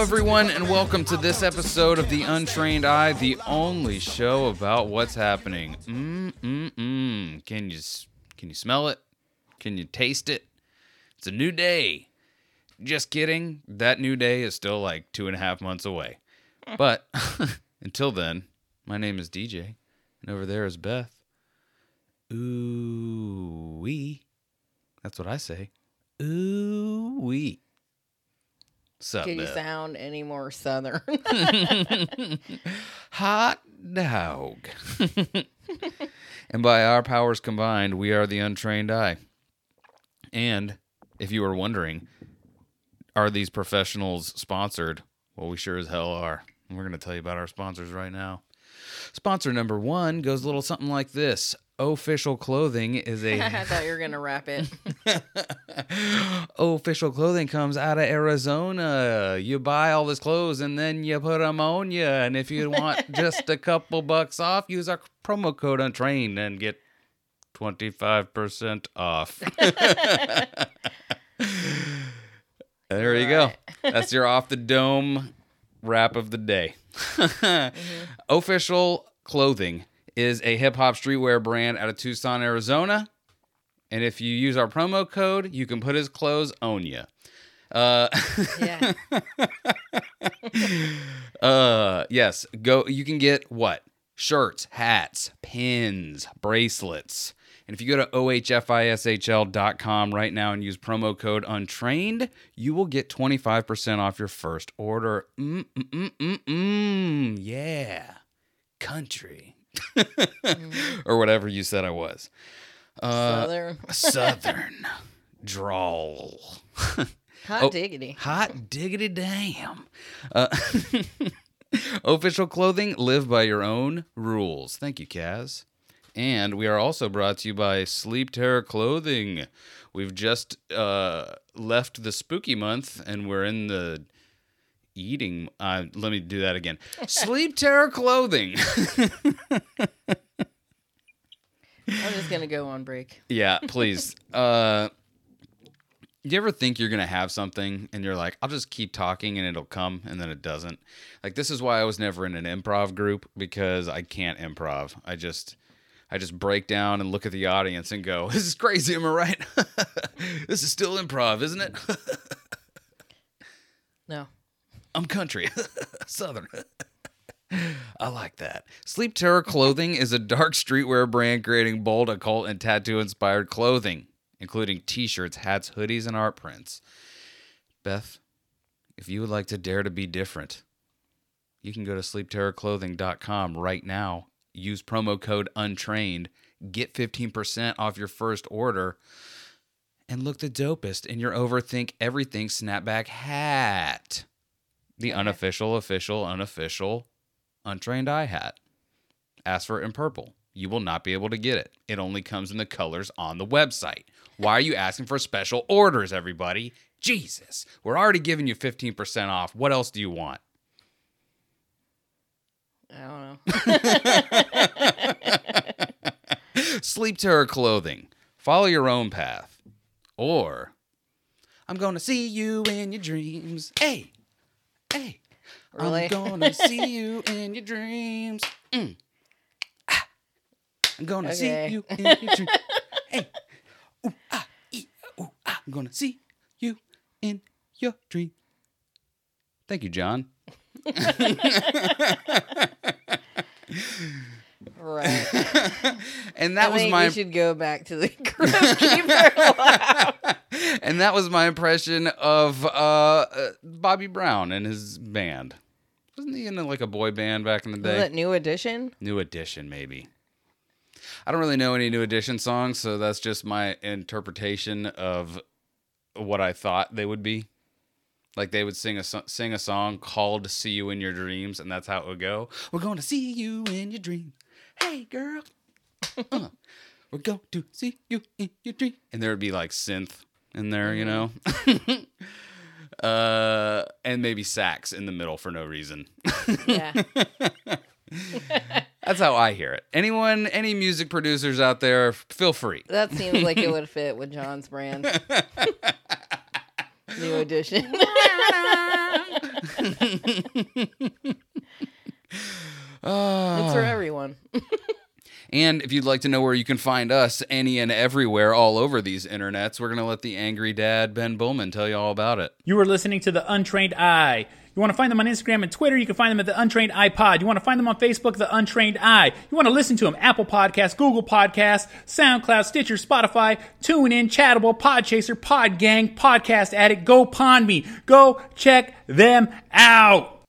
Hello, everyone, and welcome to this episode of The Untrained Eye, the only show about what's happening. Mm mm mm. Can you can you smell it? Can you taste it? It's a new day. Just kidding. That new day is still like two and a half months away. But until then, my name is DJ, and over there is Beth. Ooh wee. That's what I say. Ooh wee. Sup, Can you Beth? sound any more southern? Hot dog. and by our powers combined, we are the untrained eye. And if you were wondering, are these professionals sponsored? Well, we sure as hell are. And we're going to tell you about our sponsors right now. Sponsor number one goes a little something like this. Ohfishl Clothing is I a thought you were gonna wrap it. ohfishl clothing comes out of Arizona. You buy all this clothes and then you put them on you. And if you want just a couple bucks off, use our promo code Untrained and get 25% off. there you go. That's your off the dome wrap of the day. Ohfishl Clothing is a hip hop streetwear brand out of Tucson, Arizona. And if you use our promo code, you can put his clothes on you. Uh, Yeah. uh, yes, go. You can get what? Shirts, hats, pins, bracelets. And if you go to ohfishl.com right now and use promo code untrained, you will get 25% off your first order. Mm, mm, mm, mm, mm. Yeah. Country. or whatever you said I was. Uh, Southern. Southern drawl. Hot oh. diggity. Hot diggity damn. Uh, ohfishl clothing, live by your own rules. Thank you, Kaz. And we are also brought to you by Sleep Terror Clothing. We've just uh, left the spooky month and we're in the eating. Uh, let me do that again. Sleep Terror Clothing. I'm just gonna go on break. Yeah, please. uh you ever think you're gonna have something and you're like, I'll just keep talking and it'll come and then it doesn't? Like this is why I was never in an improv group because I can't improv. I just I just break down and look at the audience and go, This is crazy, am I right? this is still improv, isn't it? No. I'm country, southern. I like that. Sleep Terror Clothing is a dark streetwear brand creating bold occult and tattoo inspired clothing, including t shirts, hats, hoodies, and art prints. Beth, if you would like to dare to be different, you can go to sleepterrorclothing.com right now. Use promo code untrained, get 15% off your first order, and look the dopest in your overthink everything snapback hat. The unofficial, official, unofficial, untrained eye hat. Ask for it in purple. You will not be able to get it. It only comes in the colors on the website. Why are you asking for special orders, everybody? Jesus, we're already giving you 15% off. What else do you want? I don't know. Sleep Terror Clothing. Follow your own path. Or, I'm going to see you in your dreams. Hey, hey. Really? I'm going to see you in your dreams. Mm. Ah. I'm going to Okay. see you in your dreams. hey. Ooh, ah, ee, ooh, ah. I'm going to see you in your dream. Thank you, John. Right. And that I was my we should go back to the group keeper. and that was my impression of uh, Bobby Brown and his band. Wasn't he in like a boy band back in the Was day? that new edition? New Edition, maybe. I don't really know any New Edition songs, so that's just my interpretation of what I thought they would be. Like they would sing a so- sing a song called "See You in Your Dreams," and that's how it would go. We're going to see you in your dream. hey girl. Uh, we're going to see you in your dream. and there would be like synth in there, you know. uh, and maybe sax in the middle for no reason. Yeah. That's how I hear it. Anyone, any music producers out there, feel free. That seems like it would fit with John's brand. New edition. Ah. it's for everyone. And if you'd like to know where you can find us, any and everywhere, all over these internets, we're going to let the angry dad, Ben Bullman, tell you all about it. You are listening to The Untrained Eye. You want to find them on Instagram and Twitter, you can find them at The Untrained iPod. You want to find them on Facebook, The Untrained Eye. You want to listen to them, Apple Podcasts, Google Podcasts, SoundCloud, Stitcher, Spotify, TuneIn, Chartable, Podchaser, Podgang, Podcast Addict, Go Pond Me. Go check them out.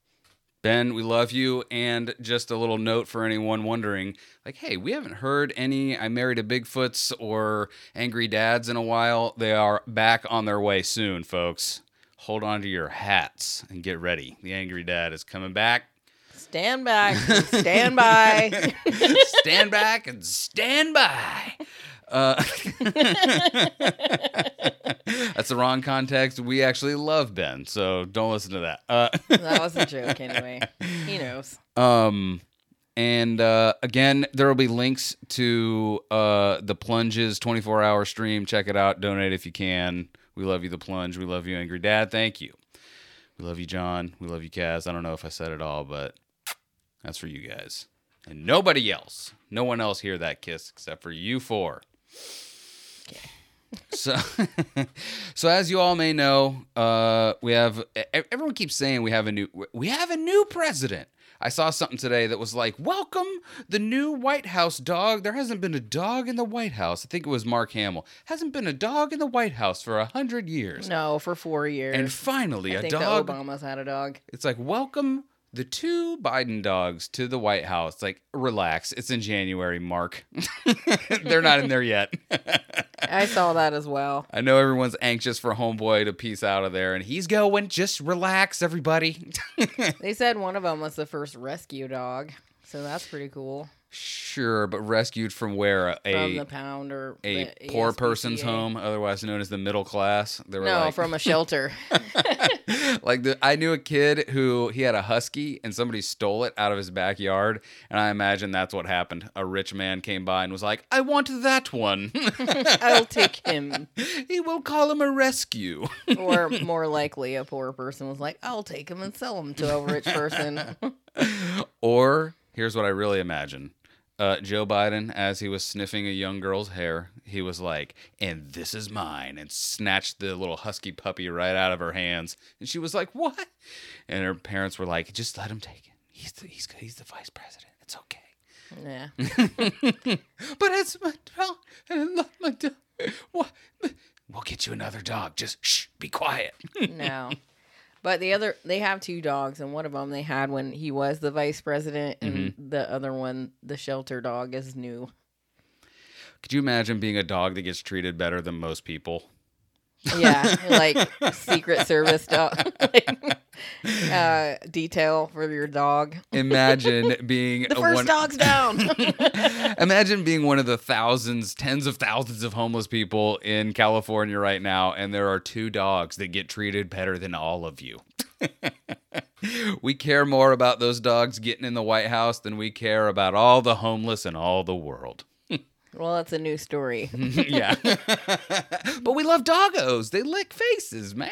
Ben, we love you. And just a little note for anyone wondering like, hey, we haven't heard any I Married a Bigfoots or Angry Dads in a while. They are back on their way soon, folks. Hold on to your hats and get ready. The Angry Dad is coming back. Stand back. Stand by. stand back and stand by. Uh, that's the wrong context. We actually love Ben, so don't listen to that. Uh, that was a joke anyway. He knows. um, and uh, again, there will be links to uh, the Plunges 24 hour stream. Check it out. Donate if you can. We love you, The Plunge. We love you, Angry Dad. Thank you. We love you, John. We love you, Kaz. I don't know if I said it all, but that's for you guys. And nobody else. No one else hear that kiss except for you four. So, so as you all may know, uh, we have everyone keeps saying we have a new we have a new president. I saw something today that was like, "Welcome the new White House dog." There hasn't been a dog in the White House. I think it was Mark Hamill. Hasn't been a dog in the White House for a hundred years, No, for four years. and finally I a think dog. the Obamas had a dog. It's like, welcome the two Biden dogs to the White House. Like, relax. It's in January, Mark. They're not in there yet. I saw that as well. I know everyone's anxious for Homeboy to peace out of there, and he's going. Just relax, everybody. They said one of them was the first rescue dog, so that's pretty cool. Sure, but rescued from where? From A the pound or a the poor person's home, otherwise known as the middle class. They were No, like, from a shelter. like the, I knew a kid who he had a husky and somebody stole it out of his backyard, and I imagine that's what happened. A rich man came by and was like, "I want that one." I'll take him. he will call him a rescue. Or more likely, a poor person was like, I'll take him and sell him to a rich person. or here's what I really imagine. Uh, Joe Biden, as he was sniffing a young girl's hair, he was like, "And this is mine," and snatched the little husky puppy right out of her hands. And she was like, "What?" And her parents were like, "Just let him take it. He's the, he's he's the vice president. It's okay." yeah. but it's my dog, and I love my dog. What? We'll get you another dog. Just shh, be quiet. No. But the other, they have two dogs, and one of them they had when he was the vice president, and Mm-hmm. the other one, the shelter dog, is new. Could you imagine being a dog that gets treated better than most people? Yeah, like Secret Service dog, like, uh, detail for your dog. Imagine being The first one, dog's down. Imagine being one of the thousands, tens of thousands of homeless people in California right now, and there are two dogs that get treated better than all of you. we care more about those dogs getting in the White House than we care about all the homeless in all the world. Well, that's a new story. yeah. but we love doggos. They lick faces, man.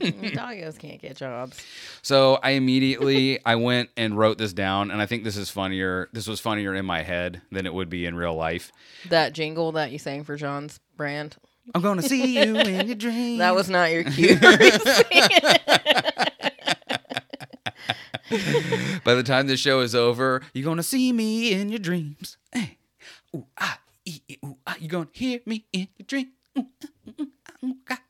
Doggos can't get jobs. So I immediately I went and wrote this down, and I think this is funnier. This was funnier in my head than it would be in real life. That jingle that you sang for John's brand. I'm gonna see you in your dreams. That was not your cue. By the time the show is over, you're gonna see me in your dreams. Hey, ooh ah, ee, ee, ooh ah. You're gonna hear me in ooh, ah.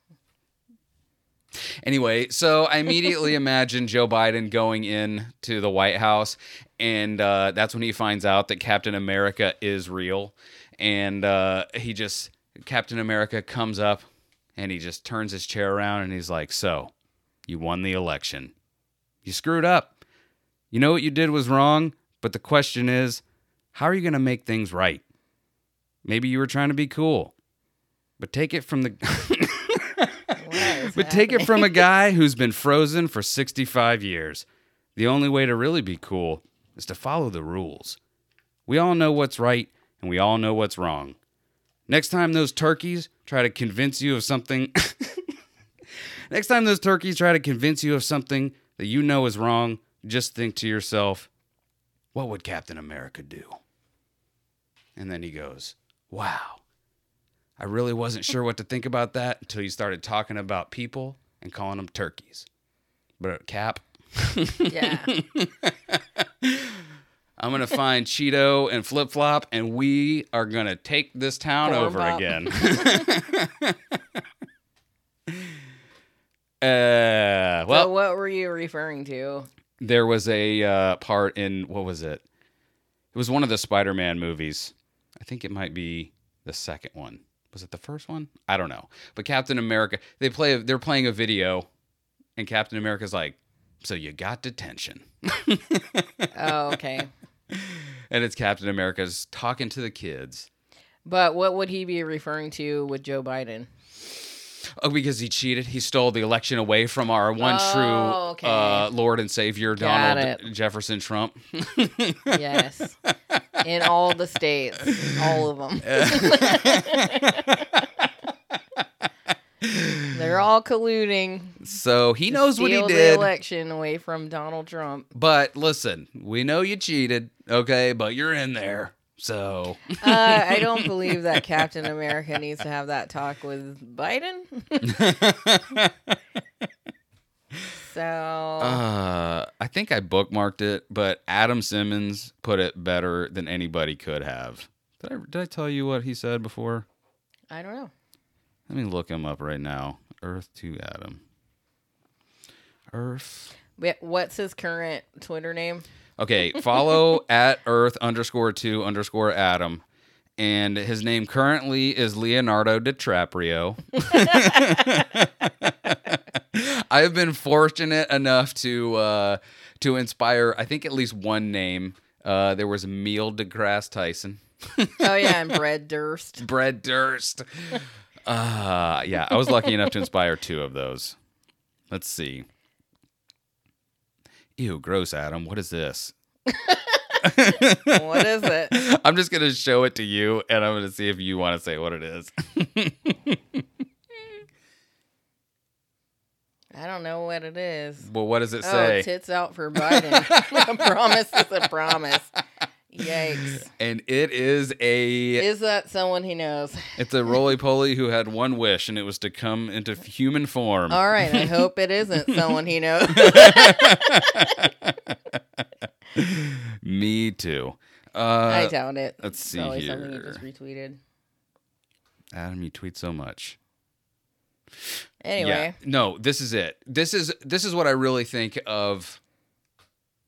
Anyway, so I immediately imagine Joe Biden going in to the White House, and uh, that's when he finds out that Captain America is real, and uh, he just Captain America comes up, and he just turns his chair around, and he's like, "So, you won the election. You screwed up." You know what you did was wrong, but the question is, how are you going to make things right? Maybe you were trying to be cool, but take it from the but take it from a guy who's been frozen for 65 years. The only way to really be cool is to follow the rules. We all know what's right and we all know what's wrong. Next time those turkeys try to convince you of something Next time those turkeys try to convince you of something that you know is wrong, just think to yourself, what would Captain America do? And then he goes, Wow. I really wasn't sure what to think about that until you started talking about people and calling them turkeys. But Cap, Yeah. I'm gonna find Cheeto and Flip Flop, and we are gonna take this town Corn over Pop. again. uh, so well, what were you referring to? there was a uh, part in what was it? It was one of the Spider-Man movies. I think it might be the second one. Was it the first one? I don't know. But Captain America, they play. They're playing a video, and Captain America's like, "So you got detention." Oh, okay. and it's Captain America's talking to the kids. But what would he be referring to with Joe Biden? Oh, because he cheated. He stole the election away from our one Oh, true okay. uh, Lord and Savior, Got Donald it. Jefferson Trump. Yes. In all the states, all of them. They're all colluding. so he knows what he did. election away from Donald Trump. But listen, we know you cheated, okay? But you're in there. So Uh, I don't believe that Captain America needs to have that talk with Biden. so uh, I think I bookmarked it, but Adam Simmons put it better than anybody could have. Did I, did I tell you what he said before? I don't know. Let me look him up right now. Earth to Adam. Earth. What's his current Twitter name? Okay, follow at Earth underscore two underscore Adam. And his name currently is Leonardo DiCaprio. I have been fortunate enough to uh, to inspire, I think, at least one name. Uh, there was Neil deGrasse Tyson, Oh yeah, and Brad Durst. Brett Durst. Uh, yeah, I was lucky enough to inspire two of those. Let's see. Ew, gross, Adam. What is this? What is it? I'm just gonna show it to you, and I'm gonna see if you want to say what it is. I don't know what it is. well, what does it Oh, say? tits out for Biden. I promise is a promise. Yikes. and it is a Is that someone he knows? it's a roly poly who had one wish, and it was to come into human form. All right, I hope it isn't someone he knows. Me too. I Uh, doubt it. let's It's see probably something here. just retweeted. Adam, you tweet so much. Anyway, Yeah. No, this is it. This is this is what I really think of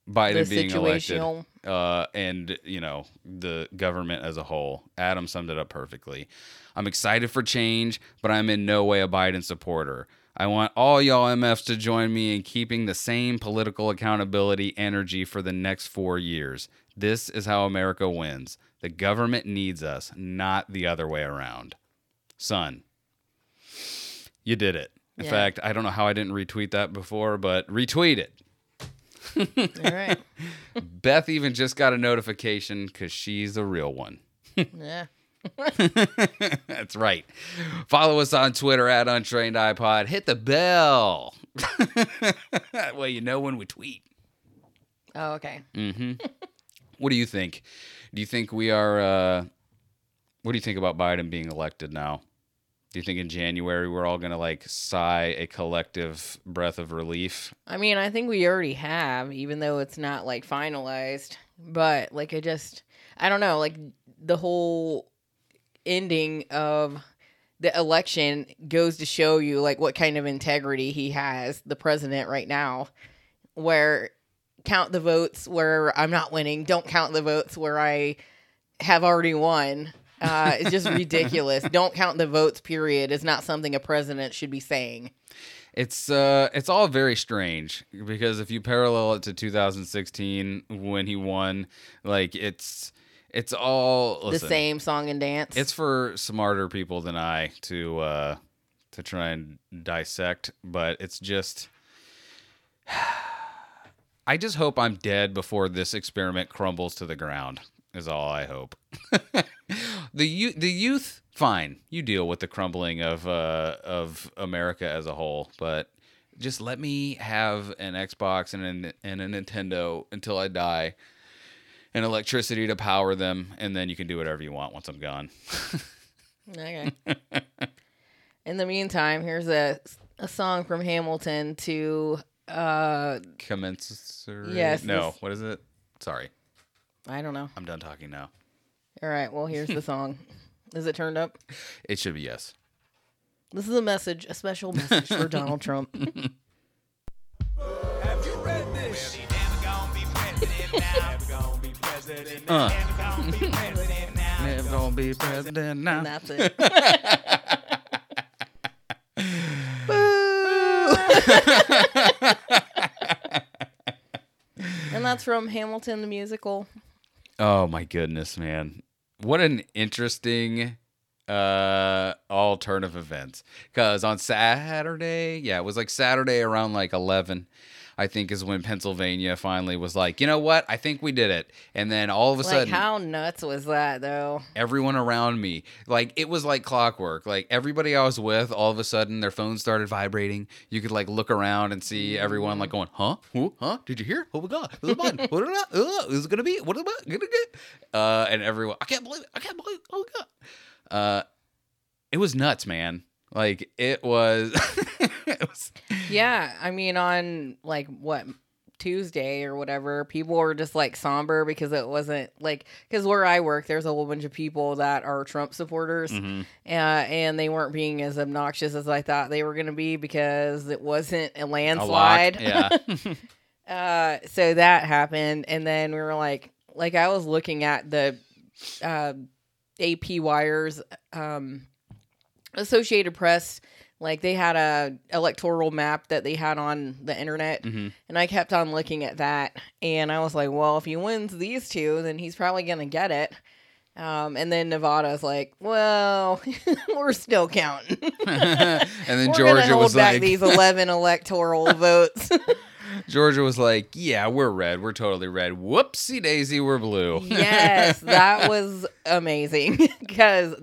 Biden being elected. uh, and you know the government as a whole. Adam summed it up perfectly. I'm excited for change, but I'm in no way a Biden supporter. I want all y'all MFs to join me in keeping the same political accountability energy for the next four years. This is how America wins. The government needs us, not the other way around. Son, you did it. In Yeah. fact, I don't know how I didn't retweet that before, but retweet it. All right. Beth even just got a notification because she's a real one. Yeah. That's right. Follow us on Twitter at Untrained iPod. Hit the bell. that way you know when we tweet. Oh, okay. Mm. What do you think? Do you think we are? Uh, what do you think about Biden being elected now? Do you think in January we're all gonna like sigh a collective breath of relief? I mean, I think we already have, even though it's not like finalized. But like, I just, I don't know, like the whole ending of the election goes to show you like what kind of integrity he has, the president right now, where count the votes where I'm not winning, don't count the votes where I have already won. Uh, it's just ridiculous. Don't count the votes. Period. Is not something a president should be saying. It's uh it's all very strange because if you parallel it to 2016 when he won, like it's it's all listen, the same song and dance. It's for smarter people than I to uh to try and dissect, but it's just I just hope I'm dead before this experiment crumbles to the ground. Is all I hope. the youth, the youth, fine. You deal with the crumbling of uh, of America as a whole, but just let me have an Xbox and an, and a Nintendo until I die, and electricity to power them, and then you can do whatever you want once I'm gone. Okay. In the meantime, here's a a song from Hamilton to uh Commensurate? Yes, No. this- What is it? Sorry, I don't know. I'm done talking now. All right, well here's the song. Is it turned up? It should be yes. This is a message, a special message for Donald Trump. Have you read this? Uh. Never gonna be president now. And that's it. Boo! and that's from Hamilton the musical. Oh my goodness, man. What an interesting uh all turn of events. Cause on Saturday, yeah, it was like Saturday around like eleven, I think is when Pennsylvania finally was like, you know what? I think we did it. And then all of a Like, sudden how nuts was that, though? everyone around me like it was like clockwork. Like everybody i was with all of a sudden their phones started vibrating. You could like look around and see everyone like going huh? Who? huh? Did you hear? Oh my god. Who's it what is it uh, is it gonna be what about gonna get uh and everyone i can't believe it. I can't believe it. oh my god. Uh it was nuts man. Like it was it was Yeah, I mean, on like what Tuesday or whatever, people were just like somber because it wasn't like because where I work, there's a whole bunch of people that are Trump supporters, Mhm. uh, and they weren't being as obnoxious as I thought they were going to be because it wasn't a a landslide. yeah Uh, so that happened, and then we were like, like I was looking at the uh, AP wires, um, Associated Press, like they had a electoral map that they had on the internet, hmm and I kept on looking at that, and I was like, well, if he wins these two, then he's probably gonna get it. Um, and then Nevada's like, well, we're still counting. and then we're georgia hold was back like these eleven electoral votes. Georgia was like, "Yeah, we're red. We're totally red. Whoopsie daisy, we're blue." yes, that was amazing because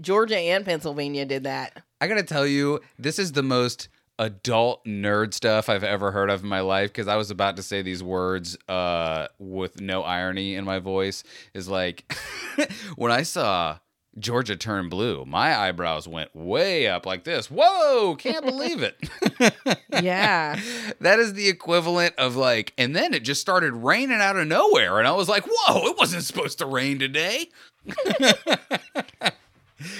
Georgia and Pennsylvania did that. I gotta tell you, this is the most adult nerd stuff I've ever heard of in my life. Because I was about to say these words uh, with no irony in my voice. Is like when I saw Georgia turn blue, my eyebrows went way up like this. Whoa! Can't believe it. Yeah. that is the equivalent of like, and then it just started raining out of nowhere, and I was like, "Whoa! It wasn't supposed to rain today."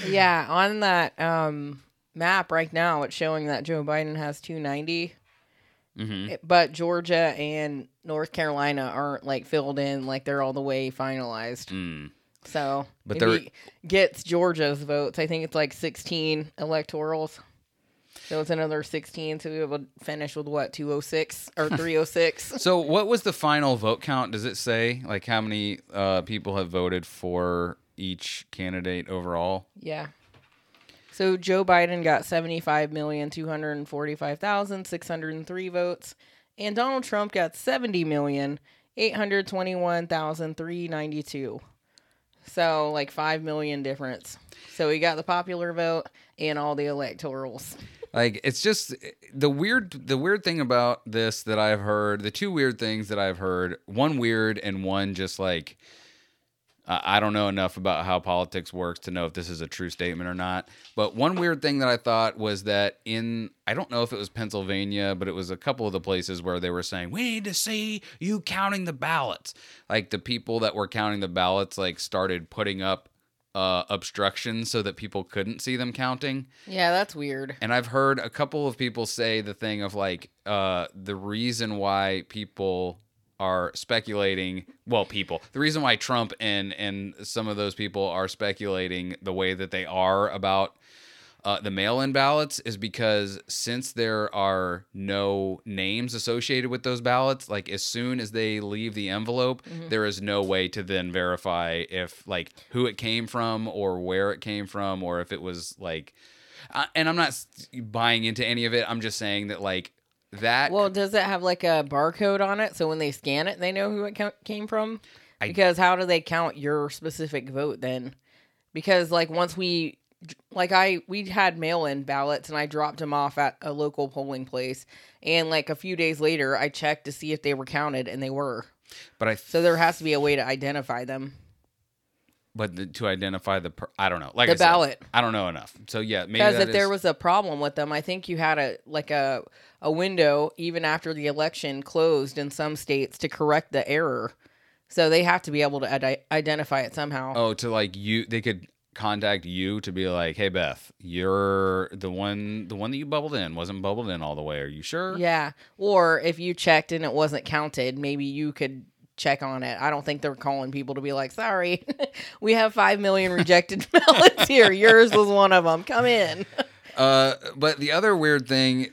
Yeah, on that um, map right now, it's showing that Joe Biden has 290, Mm-hmm. It- but Georgia and North Carolina aren't like filled in, like they're all the way finalized. Mm. So, But he gets Georgia's votes, I think it's like 16 electorals. So it's another 16 to be able to finish with what 206 or 306. So, what was the final vote count? Does it say like how many uh, people have voted for each candidate overall? Yeah. So Joe Biden got 75,245,603 votes and Donald Trump got 70,821,392. So like 5 million difference. So he got the popular vote and all the electorals. Like it's just eh, the weird the weird thing about this that I've heard, the two weird things that I've heard, one weird and one just like I don't know enough about how politics works to know if this is a true statement or not. But one weird thing that I thought was that in I don't know if it was Pennsylvania, but it was a couple of the places where they were saying we need to see you counting the ballots. Like the people that were counting the ballots like started putting up uh, obstructions so that people couldn't see them counting. Yeah, that's weird. And I've heard a couple of people say the thing of like uh, the reason why people are speculating. Well, people. The reason why Trump and and some of those people are speculating the way that they are about uh, the mail-in ballots is because since there are no names associated with those ballots, like as soon as they leave the envelope, there is no way to then verify if like who it came from or where it came from or if it was like. Uh, and I'm not buying into any of it. I'm just saying that like that. Well, does it have like a barcode on it so when they scan it, they know who it came from? I- because how do they count your specific vote then? Because like once we like I we had mail-in ballots and I dropped them off at a local polling place and like a few days later I checked to see if they were counted and they were. But I So there has to be a way to identify them. but the, to identify the per, I don't know. Like The I said, ballot. I don't know enough. So yeah, maybe Because that if there was a problem with them, I think you had a like a a window even after the election closed in some states to correct the error. So they have to be able to ide- identify it somehow. oh to like you they could contact you to be like, hey Beth, you're the one the one that you bubbled in wasn't bubbled in all the way. Are you sure? Yeah. Or if you checked and it wasn't counted, maybe you could check on it. I don't think they're calling people to be like, sorry, we have 5 million rejected ballots here. Yours was one of them. Come in. Uh, but the other weird thing,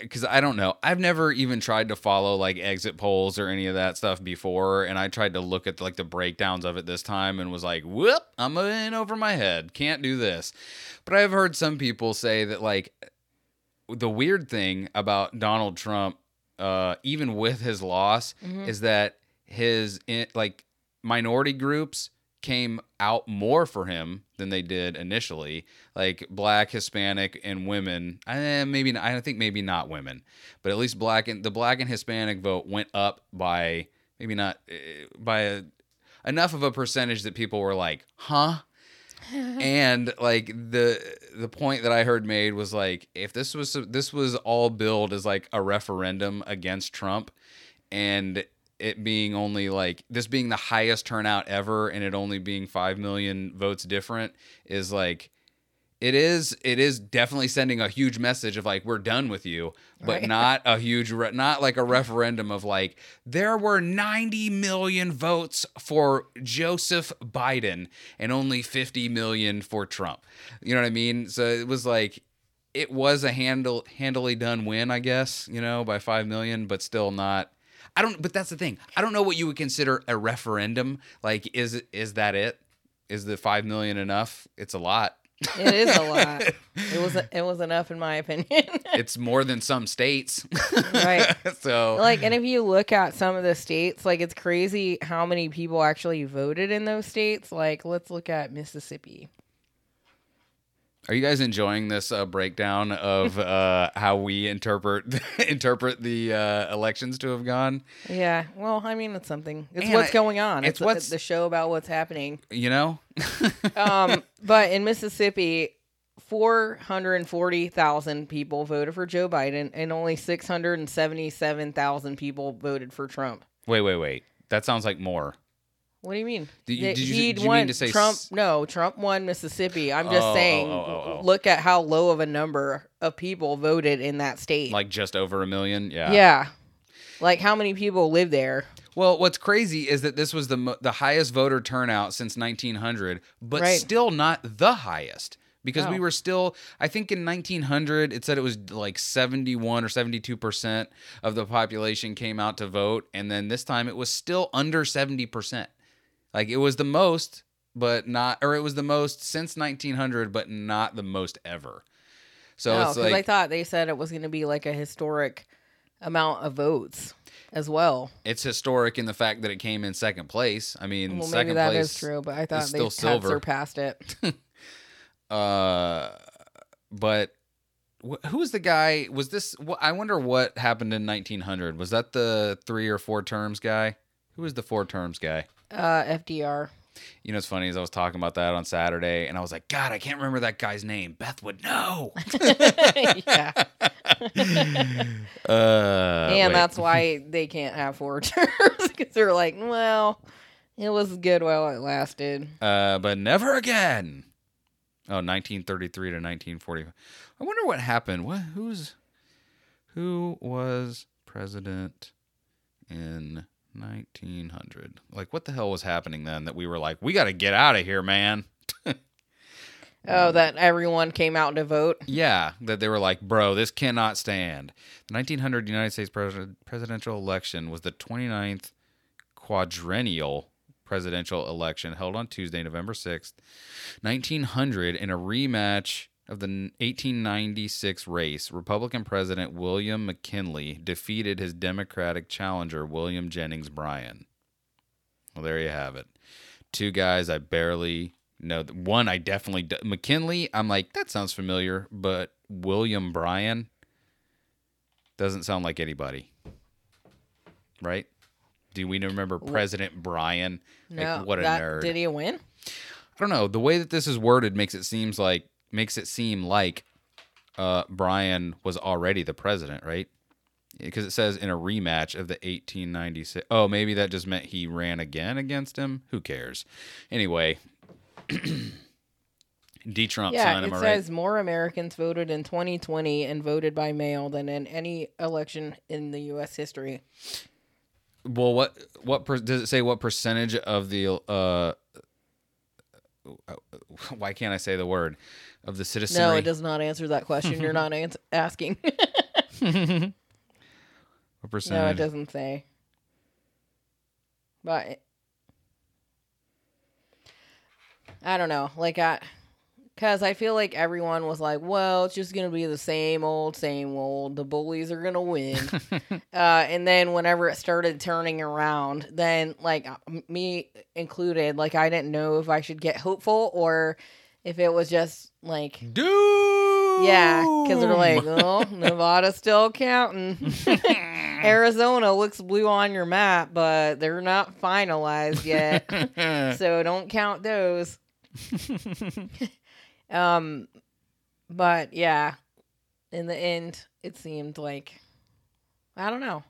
because I don't know, I've never even tried to follow like exit polls or any of that stuff before, and I tried to look at like the breakdowns of it this time and was like, whoop, I'm in over my head, can't do this. But I've heard some people say that like the weird thing about Donald Trump, uh, even with his loss, is that his like minority groups came out more for him than they did initially. Like black hispanic and women eh, maybe not, i think maybe not women but at least black and the black and hispanic vote went up by maybe not eh, by a, enough of a percentage that people were like huh? And like the the point that I heard made was like if this was this was all billed as like a referendum against Trump and it being only like this being the highest turnout ever and it only being 5 million votes different is like it is it is definitely sending a huge message of like we're done with you but Right. not a huge re- not like a referendum of like there were 90 million votes for Joseph Biden and only 50 million for Trump you know what i mean so it was like it was a handle handily done win i guess you know by 5 million but still not I don't but that's the thing. I don't know what you would consider a referendum. Like is is that it? Is the 5 million enough? It's a lot. It is a lot. It was it was enough in my opinion. It's more than some states. right. so Like and if you look at some of the states, like it's crazy how many people actually voted in those states. Like let's look at Mississippi. Are you guys enjoying this uh, breakdown of uh, how we interpret interpret the uh, elections to have gone? Yeah. Well, I mean it's something. It's And what's I- going on. it's It's, what's- the show about what's happening. You know? um, but in Mississippi, 440,000 people voted for Joe Biden and only 677,000 people voted for Trump. wait, wait, wait. That sounds like more. What do you mean? Did you- did you- did you mean to say Trump? s- No, Trump won Mississippi. I'm just Oh, saying. oh, oh, oh. Look at how low of a number of people voted in that state. Like just over a million? Yeah. yeah, like how many people live there? Well, what's crazy is that this was the mo- the highest voter turnout since 1900, but Right. still not the highest because we Oh. were still I think in 1900 it said it was like 71 or 72% of the population came out to vote and then this time it was still under 70%. Like it was the most but not or it was the most since 1900 but not the most ever. So no, it's like I thought they said it was going to be like a historic amount of votes as well. it's historic in the fact that it came in second place. I mean, Well, second maybe that place is true, but I thought they still had silver. surpassed it. Uh, but wh- who was the guy? Was this? wh- I wonder what happened in 1900. Was that the three or four terms guy? Who was the four terms guy? Uh, FDR. You know, what's funny is I was talking about that on Saturday, and I was like, God, I can't remember that guy's name. Beth would know. yeah, Uh, and wait. that's why they can't have four terms because they're like, well, it was good while it lasted. Uh, but never again. Oh, 1933 to 1940. I wonder what happened. What? Who's? Who was president in 1900? Like, what the hell was happening then that we were like, we got to get out of here, man? Oh, that everyone came out to vote. Yeah, that they were like, bro, this cannot stand. The 1900 United States pres- presidential election was the 29th quadrennial presidential election held on Tuesday, November 6th, 1900, in a rematch of the 1896 race. Republican President William McKinley defeated his Democratic challenger, William Jennings Bryan. Well, there you have it. Two guys I barely know. One I definitely do- McKinley. I'm like that sounds familiar, but William Bryan doesn't sound like anybody. Right? Do we remember President Bryan? No, like, what a that, nerd. Did he win? I don't know. The way that this is worded makes it seems like makes it seem like uh, Brian was already the president, right? Because it says in a rematch of the 1896. Oh, maybe that just meant he ran again against him. Who cares? Anyway, D. Trump Yeah, signed it all says right? more Americans voted in 2020 and voted by mail than in any election in the U.S. history. Well, what what per, does it say? What percentage of the uh? Why can't I say the word of the citizenry? No, it does not answer that question. You're not ans- asking. What no, it doesn't say. But I don't know. Like I cuz I feel like everyone was like, "Well, it's just going to be the same old same old. The bullies are going to win." uh and then whenever it started turning around, then like m- me included, like I didn't know if I should get hopeful or if it was just like Dude. yeah, because they're like, oh, Nevada's still counting. Arizona looks blue on your map, but they're not finalized yet. so don't count those. Um, but yeah, in the end, it seemed like, I don't know.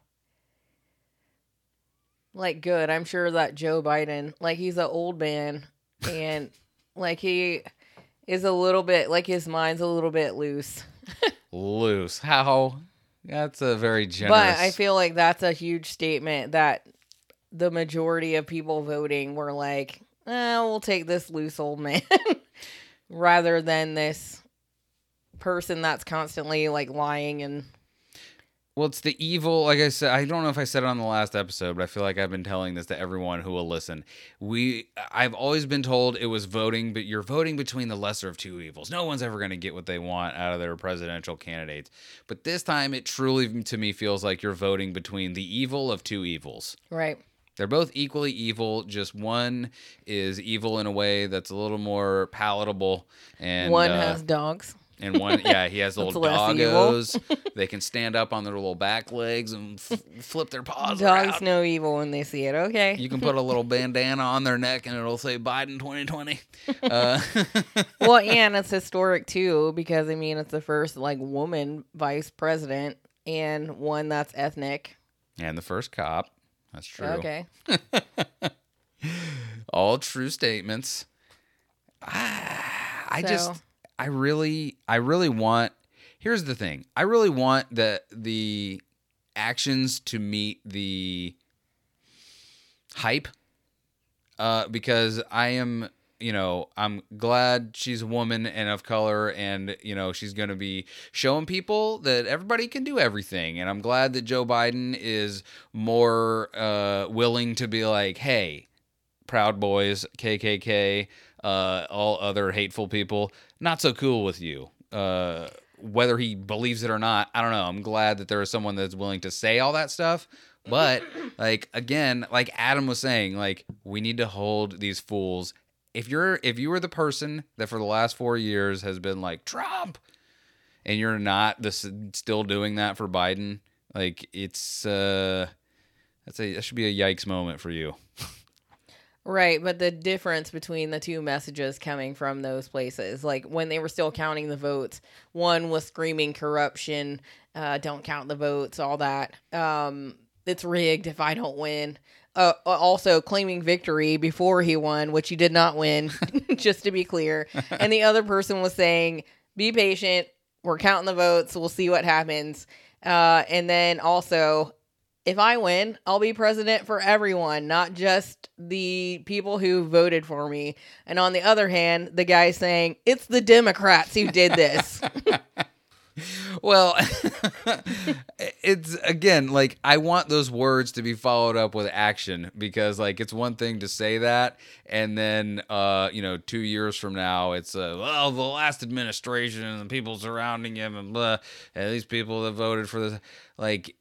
Like, good. I'm sure that Joe Biden, like, he's an old man and, like, he is a little bit, like, his mind's a little bit loose. loose. How? That's a very generous. But I feel like that's a huge statement that the majority of people voting were like, eh, we'll take this loose old man rather than this person that's constantly like lying and well, it's the evil. Like I said, I don't know if I said it on the last episode, but I feel like I've been telling this to everyone who will listen. We, I've always been told it was voting, but you're voting between the lesser of two evils. No one's ever going to get what they want out of their presidential candidates. But this time, it truly, to me, feels like you're voting between the evil of two evils. right. They're both equally evil. Just one is evil in a way that's a little more palatable, and One uh, has dogs. and one, yeah, he has little doggos. they can stand up on their little back legs and f- flip their paws Dogs around. know evil when they see it. Okay. You can put a little bandana on their neck and it'll say Biden 2020. Uh, well, and it's historic too because I mean it's the first like woman vice president and one that's ethnic. and the first cop. That's true. Okay. All true statements. Ah, I So- just, I really, I really want. Here's the thing. I really want the the actions to meet the hype. Uh, because I am, you know, I'm glad she's a woman and of color, and you know, she's going to be showing people that everybody can do everything. And I'm glad that Joe Biden is more uh, willing to be like, hey, Proud Boys, KKK, uh, all other hateful people, not so cool with you. Uh, whether he believes it or not, I don't know. I'm glad that there is someone that's willing to say all that stuff. But like again, like Adam was saying, like we need to hold these fools. If you're if you were the person that for the last four years has been like Trump, and you're not this still doing that for Biden, like it's uh that's a that should be a yikes moment for you. Right, but the difference between the two messages coming from those places, like when they were still counting the votes, one was screaming corruption, uh, don't count the votes, all that. Um, it's rigged if I don't win. Uh, also claiming victory before he won, which he did not win, just to be clear. And the other person was saying, "Be patient. We're counting the votes. We'll see what happens." Uh, and then also, if I win, I'll be president for everyone, not just the people who voted for me. And on the other hand, the guy saying, it's the Democrats who did this. Well, it's again like I want those words to be followed up with action because like it's one thing to say that and then uh you know 2 years from now it's uh well the last administration and the people surrounding him and blah and these people that voted for this like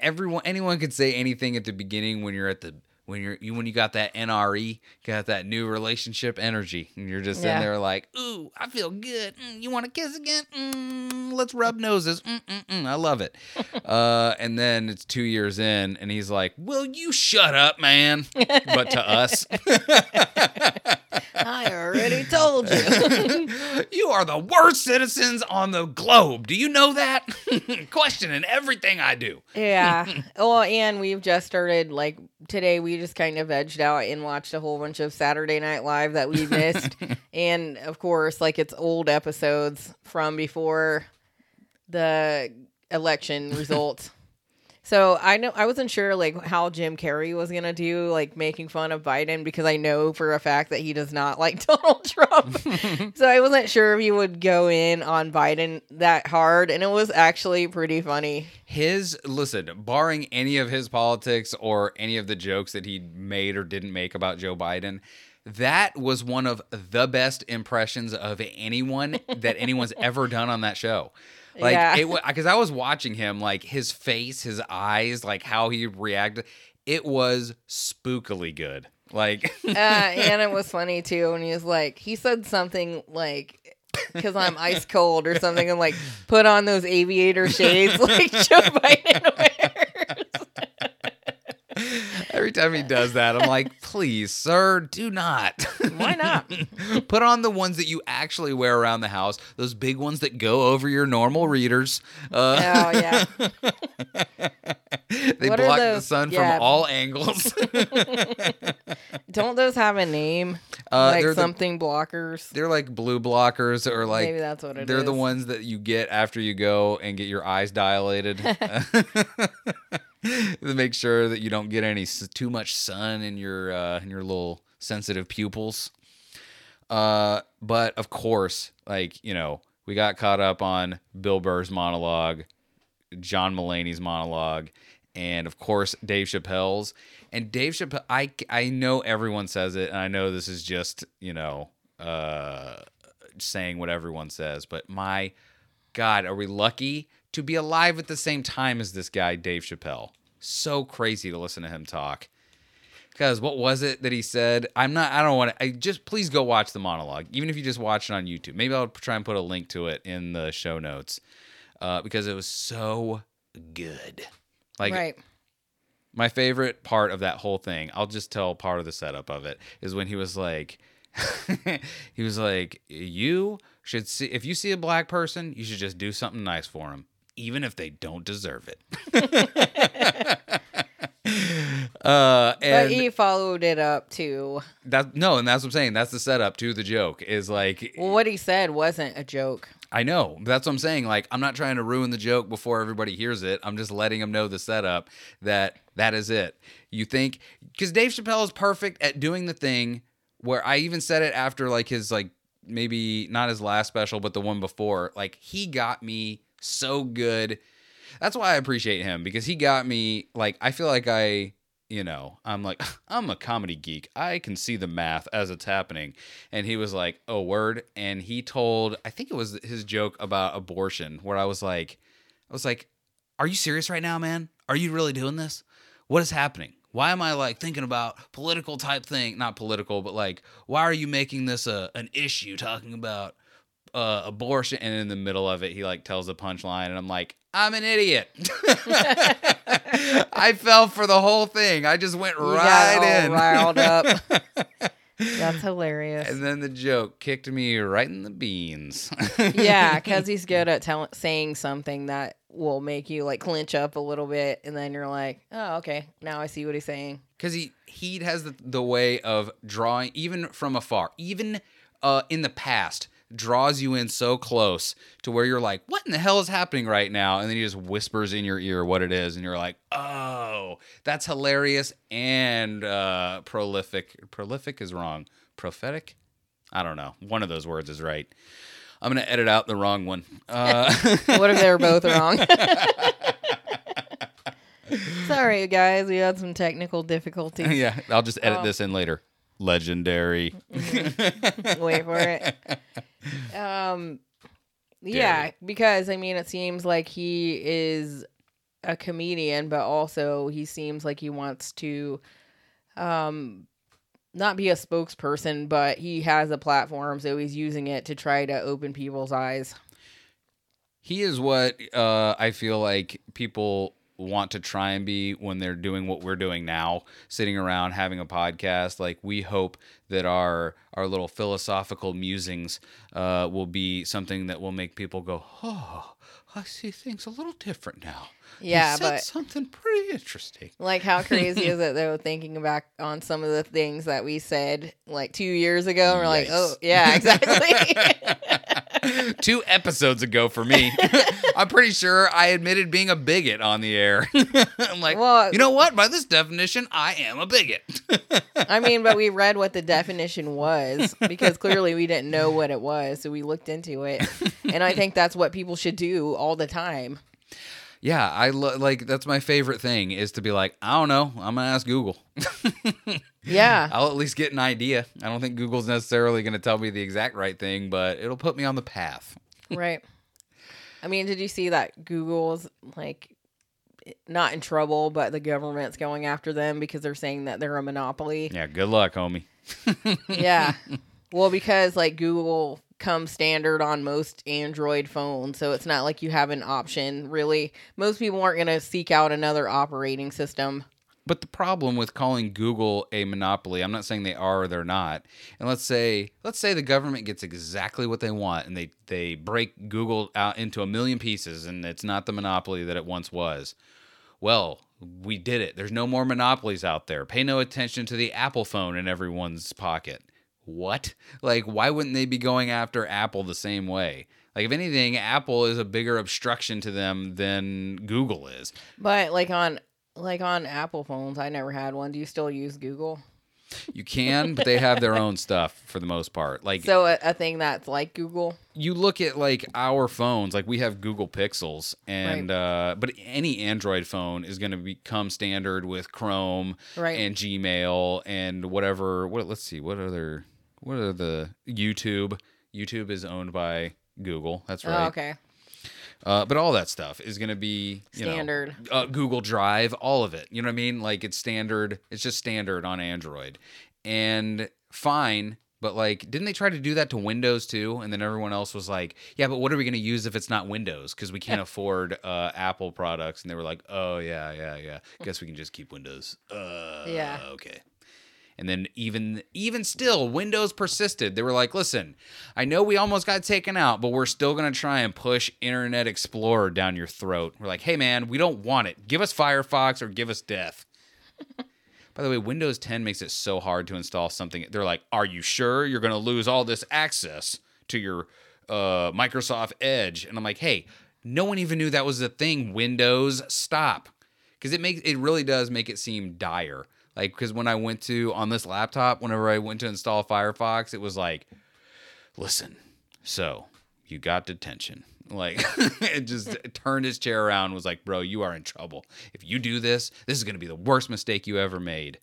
everyone anyone could say anything at the beginning when you're at the when you're you when you got that NRE, got that new relationship energy, and you're just Yeah. in there like, ooh, I feel good. Mm, you want to kiss again? Mm, let's rub noses. Mm, mm, mm. I love it. uh, and then it's two years in, and he's like, "Will you shut up, man?" But to us, I already told you. you are the worst citizens on the globe. Do you know that? Questioning everything I do. yeah. Well, and we've just started like today. We just kind of edged out and watched a whole bunch of Saturday Night Live that we missed, and of course, like it's old episodes from before the election results. So I know I wasn't sure like how Jim Carrey was gonna do like making fun of Biden because I know for a fact that he does not like Donald Trump. so I wasn't sure if he would go in on Biden that hard, and it was actually pretty funny. His listen, barring any of his politics or any of the jokes that he made or didn't make about Joe Biden, that was one of the best impressions of anyone that anyone's ever done on that show. Like Yeah. it because I was watching him, like his face, his eyes, like how he reacted. It was spookily good. Like uh, and it was funny too when he was like, he said something like, "Because I'm ice cold" or something, and like, put on those aviator shades like Joe Biden wears. every time he does that, I'm like, please, sir, do not. Why not? Put on the ones that you actually wear around the house. Those big ones that go over your normal readers. Uh, Oh yeah, they What block the sun Yeah. from all angles. don't those have a name? Uh, like they're the- something blockers. They're like blue blockers, or like Maybe that's what it they're the ones that you get after you go and get your eyes dilated. to make sure that you don't get any too much sun in your uh, in your little sensitive pupils. Uh, but of course, like you know, we got caught up on Bill Burr's monologue, John Mulaney's monologue, and of course Dave Chappelle's. And Dave Chappelle, I I know everyone says it, and I know this is just you know uh, saying what everyone says, but my God, are we lucky to be alive at the same time as this guy Dave Chappelle? So crazy to listen to him talk. Because what was it that he said? I'm not. I don't want to. I just please go watch the monologue, even if you just watch it on YouTube. Maybe I'll try and put a link to it in the show notes, uh, because it was so good. Like right. my favorite part of that whole thing, I'll just tell part of the setup of it, is when he was like, he was like, you should see, if you see a black person, you should just do something nice for them, even if they don't deserve it. uh, But he followed it up too. that no, and that's what I'm saying. That's the setup to the joke. Is like Well, what he said wasn't a joke. I know. That's what I'm saying. Like, I'm not trying to ruin the joke before everybody hears it. I'm just letting them know the setup that that is it. You think because Dave Chappelle is perfect at doing the thing where I even said it after like his like maybe not his last special, but the one before. Like he got me so good. That's why I appreciate him because he got me like I feel like I you know, I'm like, I'm a comedy geek. I can see the math as it's happening. And he was like, oh, word. And he told, I think it was his joke about abortion, where I was like, I was like, are you serious right now, man? Are you really doing this? What is happening? Why am I like thinking about political type thing? Not political, but like, why are you making this a an issue talking about uh, abortion? And in the middle of it, he like tells a punchline, and I'm like, I'm an idiot. I fell for the whole thing. I just went You right in. riled up. That's hilarious. and then the joke kicked me right in the beans. yeah, because he's good at tell- saying something that will make you like clinch up a little bit, and then you're like, oh, okay, now I see what he's saying. because he he has the, the way of drawing even from afar even uh in the past draws you in so close to where you're like what in the hell is happening right now? And then he just whispers in your ear what it is and you're like oh that's hilarious and uh prolific. Prolific is wrong. Prophetic? I don't know. One of those words is right. I'm gonna edit out the wrong one. Uh What if they're both wrong? Sorry, guys, we had some technical difficulties. yeah i'll just edit Oh. this in later. Legendary. Wait for it. Um, yeah, because I mean, it seems like he is a comedian, but also he seems like he wants to um not be a spokesperson, but he has a platform, so he's using it to try to open people's eyes. He is what uh, I feel like people want to try and be when they're doing what we're doing now, sitting around having a podcast. Like we hope that our our little philosophical musings uh, will be something that will make people go, "Oh, I see things a little different now." Yeah, but something pretty interesting. like how crazy is it though thinking back on some of the things that we said like 2 years ago and we're like, "Oh, yeah, exactly." Two episodes ago for me, I'm pretty sure I admitted being a bigot on the air. I'm like, Well- you know what? By this definition, I am a bigot. I mean, but we read what the definition was because clearly we didn't know what it was, so we looked into it. And I think that's what people should do all the time. Yeah, I lo- like that's my favorite thing is to be like, I don't know, I'm gonna ask Google. Yeah. I'll at least get an idea. I don't think Google's necessarily gonna tell me the exact right thing, but it'll put me on the path. right. I mean, did you see that Google's like not in trouble, but the government's going after them because they're saying that they're a monopoly? Yeah, good luck, homie. yeah. Well, because like Google comes standard on most Android phones, so it's not like you have an option really. Most people aren't going to seek out another operating system. But the problem with calling Google a monopoly, I'm not saying they are or they're not. And let's say let's say the government gets exactly what they want and they they break Google out into a million pieces and it's not the monopoly that it once was. Well, we did it. There's no more monopolies out there. Pay no attention to the Apple phone in everyone's pocket. What? Like why wouldn't they be going after Apple the same way? Like if anything, Apple is a bigger obstruction to them than Google is. But like on like on Apple phones, I never had one. Do you still use Google? You can, but they have their own stuff for the most part. Like So a, a thing that's like Google. you look at like our phones, like we have Google Pixels, and uh, but any Android phone is going to become standard with Chrome Right. and Gmail and whatever. What? Let's see. What other? What are the YouTube? YouTube is owned by Google. That's right. Oh, okay. Uh, but all that stuff is going to be you Standard. Know, uh, Google Drive, all of it. You know what I mean? Like it's standard. It's just standard on Android, and fine. But like, didn't they try to do that to Windows too? And then everyone else was like, "Yeah, but what are we going to use if it's not Windows? Because we can't afford uh, Apple products." And they were like, "Oh yeah, yeah, yeah. Guess we can just keep Windows." Uh, Yeah. Okay. And then even even still, Windows persisted. They were like, "Listen, I know we almost got taken out, but we're still gonna try and push Internet Explorer down your throat." We're like, "Hey man, we don't want it. Give us Firefox or give us death." By the way, Windows 10 makes it so hard to install something. They're like, "Are you sure you're gonna lose all this access to your uh, Microsoft Edge?" And I'm like, "Hey, no one even knew that was a thing. Windows, stop." because it makes it really does make it seem dire. Like because when I went to on this laptop, whenever I went to install Firefox, it was like, listen, so you got detention. Like it just turned his chair around, and was like, bro, you are in trouble. If you do this, this is gonna be the worst mistake you ever made.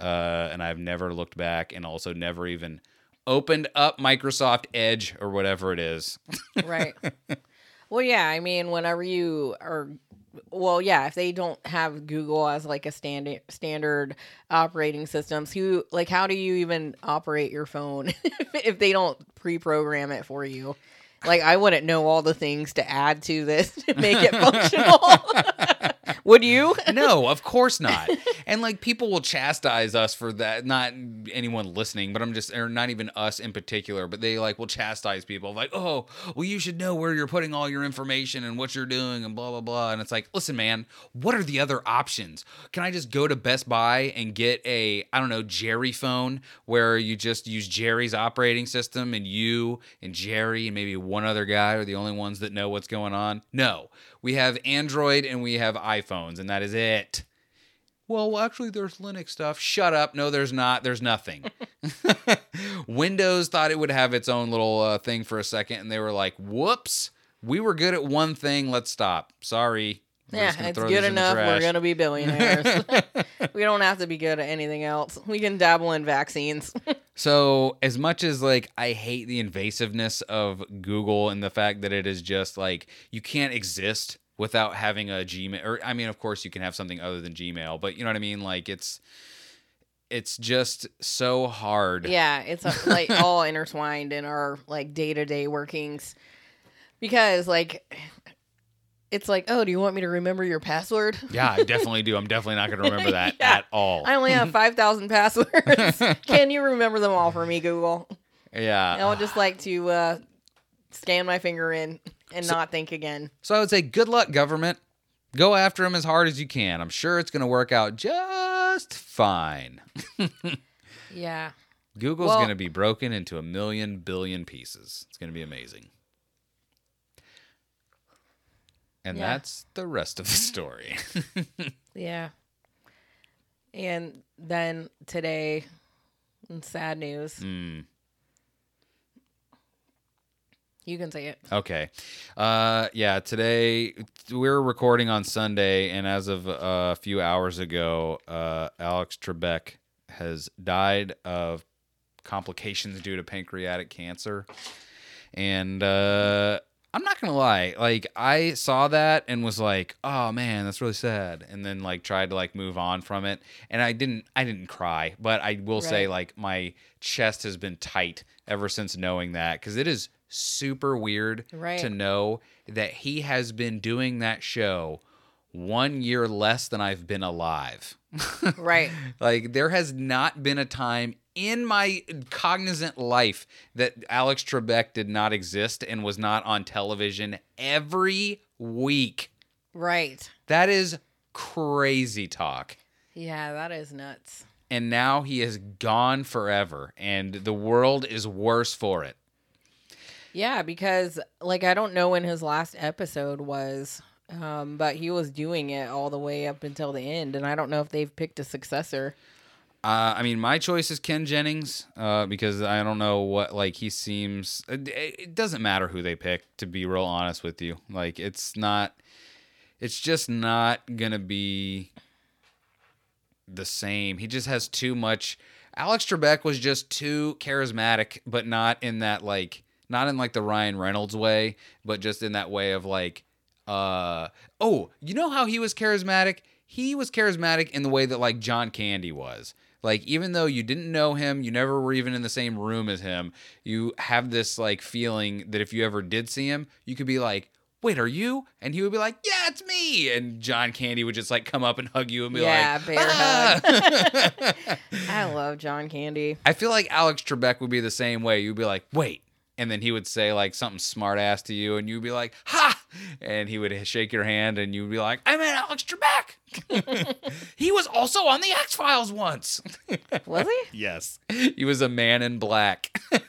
Uh, and I've never looked back, and also never even opened up Microsoft Edge or whatever it is. right. Well, yeah. I mean, whenever you are, well, yeah. If they don't have Google as like a standard standard operating systems, who like how do you even operate your phone if, if they don't pre-program it for you? Like, I wouldn't know all the things to add to this to make it functional. Would you? no, of course not. And like people will chastise us for that. Not anyone listening, but I'm just, or not even us in particular, but they like will chastise people like, oh, well, you should know where you're putting all your information and what you're doing and blah, blah, blah. And it's like, listen, man, what are the other options? Can I just go to Best Buy and get a, I don't know, Jerry phone where you just use Jerry's operating system and you and Jerry and maybe one other guy are the only ones that know what's going on? No. We have Android and we have iPhones, and that is it. Well, actually, there's Linux stuff. Shut up. No, there's not. There's nothing. Windows thought it would have its own little uh, thing for a second, and they were like, whoops, we were good at one thing. Let's stop. Sorry. We're Yeah, it's good this in the enough. We're gonna be billionaires. we don't have to be good at anything else. We can dabble in vaccines. So, as much as like I hate the invasiveness of Google and the fact that it is just like you can't exist without having a Gmail or I mean of course you can have something other than Gmail, but you know what I mean like it's it's just so hard. Yeah, it's uh, like all intertwined in our like day to day workings. Because like, it's like, oh, do you want me to remember your password? Yeah, I definitely do. I'm definitely not going to remember that Yeah. at all. I only have five thousand passwords. Can you remember them all for me, Google? yeah. I would just like to uh, scan my finger in and not think again. So I would say, good luck, government. Go after him as hard as you can. I'm sure it's going to work out just fine. Yeah. Google's Well- going to be broken into a million billion pieces. It's going to be amazing. And Yeah. that's the rest of the story. Yeah. And then today, sad news, Mm, you can say it. okay. Uh, yeah, today we're recording on Sunday, and as of a few hours ago, uh, Alex Trebek has died of complications due to pancreatic cancer. And uh, I'm not gonna lie, like I saw that and was like, "Oh man, that's really sad," and then like tried to like move on from it. And I didn't, I didn't cry, but I will say like my chest has been tight ever since knowing that because it is super weird Right. to know that he has been doing that show one year less than I've been alive. Right. Like there has not been a time in my cognizant life that Alex Trebek did not exist and was not on television every week. Right. That is crazy talk. Yeah, that is nuts. And now he is gone forever and the world is worse for it. Yeah, because like I don't know when his last episode was, um, but he was doing it all the way up until the end, and I don't know if they've picked a successor. Uh, I mean, my choice is Ken Jennings uh, because I don't know what like he seems. It, it doesn't matter who they pick, to be real honest with you. Like, it's not. It's just not gonna be the same. He just has too much. Alex Trebek was just too charismatic, but not in that like, not in like the Ryan Reynolds way, but just in that way of like, uh, oh, you know how he was charismatic? He was charismatic in the way that like John Candy was. Like even though you didn't know him, you never were even in the same room as him, you have this like feeling that if you ever did see him, you could be like, "Wait, are you?" And he would be like, "Yeah, it's me." And John Candy would just like come up and hug you and be Yeah, like, bear "Ah." I love John Candy. I feel like Alex Trebek would be the same way. You'd be like, "Wait," and then he would say like something smart ass to you, and you'd be like, "Ha!" And he would shake your hand, and you'd be like, "I met Alex Trebek. he was also on the X Files once." Was he? yes, he was a man in black.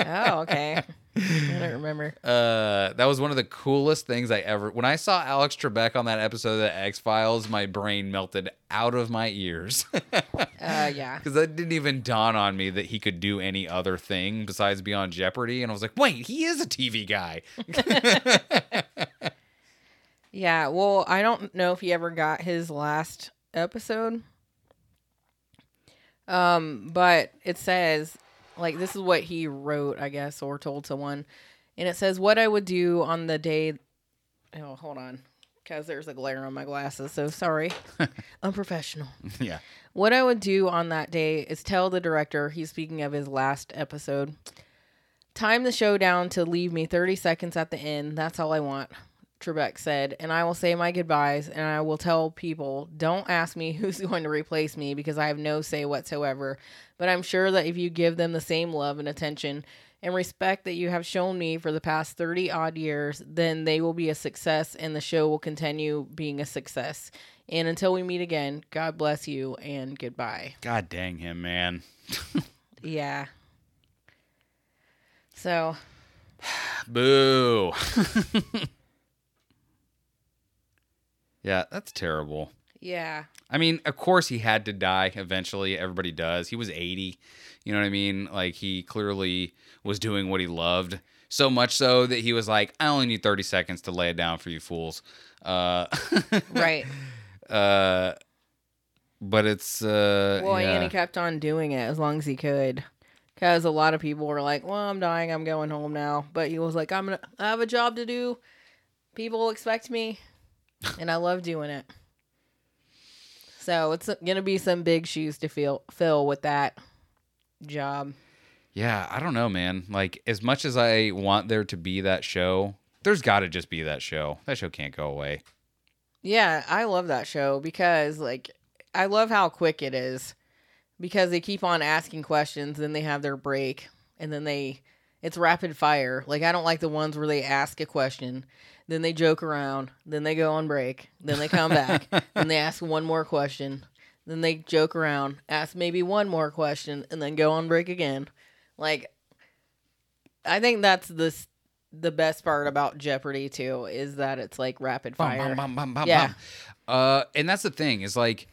Oh, okay. I don't remember. Uh, that was one of the coolest things I ever. When I saw Alex Trebek on that episode of the X Files, my brain melted out of my ears. Uh, yeah. Because that didn't even dawn on me that he could do any other thing besides be on Jeopardy. And I was like, wait, he is a TV guy. Yeah, well, I don't know if he ever got his last episode. Um, but it says like this is what he wrote, I guess, or told someone. And it says what I would do on the day Oh, hold on. Cuz there's a glare on my glasses, so sorry. Unprofessional. yeah. What I would do on that day is tell the director, he's speaking of his last episode, time the show down to leave me 30 seconds at the end. That's all I want, Trebek said. And I will say my goodbyes and I will tell people, don't ask me who's going to replace me because I have no say whatsoever. But I'm sure that if you give them the same love and attention and respect that you have shown me for the past 30 odd years, then they will be a success and the show will continue being a success. And until we meet again, God bless you and goodbye. God dang him, man. Yeah. So, Boo. yeah, that's terrible. yeah. I mean, of course he had to die eventually. Everybody does. He was 80. You know what I mean? Like he clearly was doing what he loved. So much so that he was like, I only need 30 seconds to lay it down for you fools. Uh, Right. uh, but it's uh, Well, yeah. and he kept on doing it as long as he could. Because a lot of people were like, well, I'm dying. I'm going home now. But he was like, I'm going to I have a job to do. People expect me. And I love doing it. So it's gonna be some big shoes to fill fill with that job. Yeah, I don't know, man. Like as much as I want there to be that show, there's got to just be that show. That show can't go away. Yeah, I love that show because like I love how quick it is because they keep on asking questions, then they have their break, and then they it's rapid fire. Like I don't like the ones where they ask a question, then they joke around, then they go on break, then they come back, then they ask one more question, then they joke around, ask maybe one more question, and then go on break again. Like I think that's the the best part about Jeopardy too is that it's like rapid fire. bum, bum, bum, bum, Yeah. Uh, and that's the thing is like,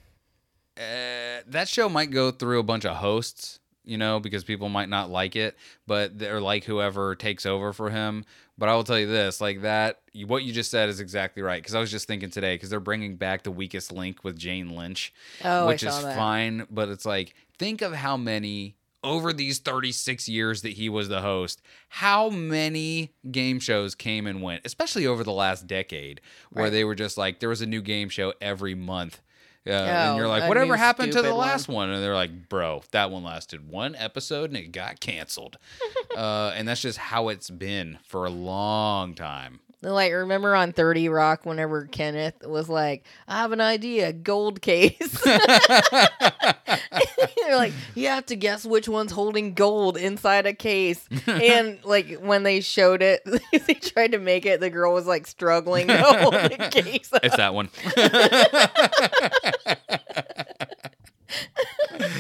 uh, that show might go through a bunch of hosts, you know, because people might not like it, but they're like whoever takes over for him. But I will tell you this, like that, what you just said is exactly right. Because I was just thinking today, because they're bringing back the weakest link with Jane Lynch, Oh, which is that. fine. But it's like, think of how many over these 36 years that he was the host, how many game shows came and went, especially over the last decade, where Right. they were just like, there was a new game show every month. And Oh, you're like, whatever happened to the stupid one." last one? And they're like, bro, that one lasted one episode and it got canceled. uh, and that's just how it's been for a long time. Like, remember on 30 Rock whenever Kenneth was like, I have an idea, gold case. They're like, you have to guess which one's holding gold inside a case. and like when they showed it, they tried to make it, the girl was like struggling to hold the case. up. It's that one.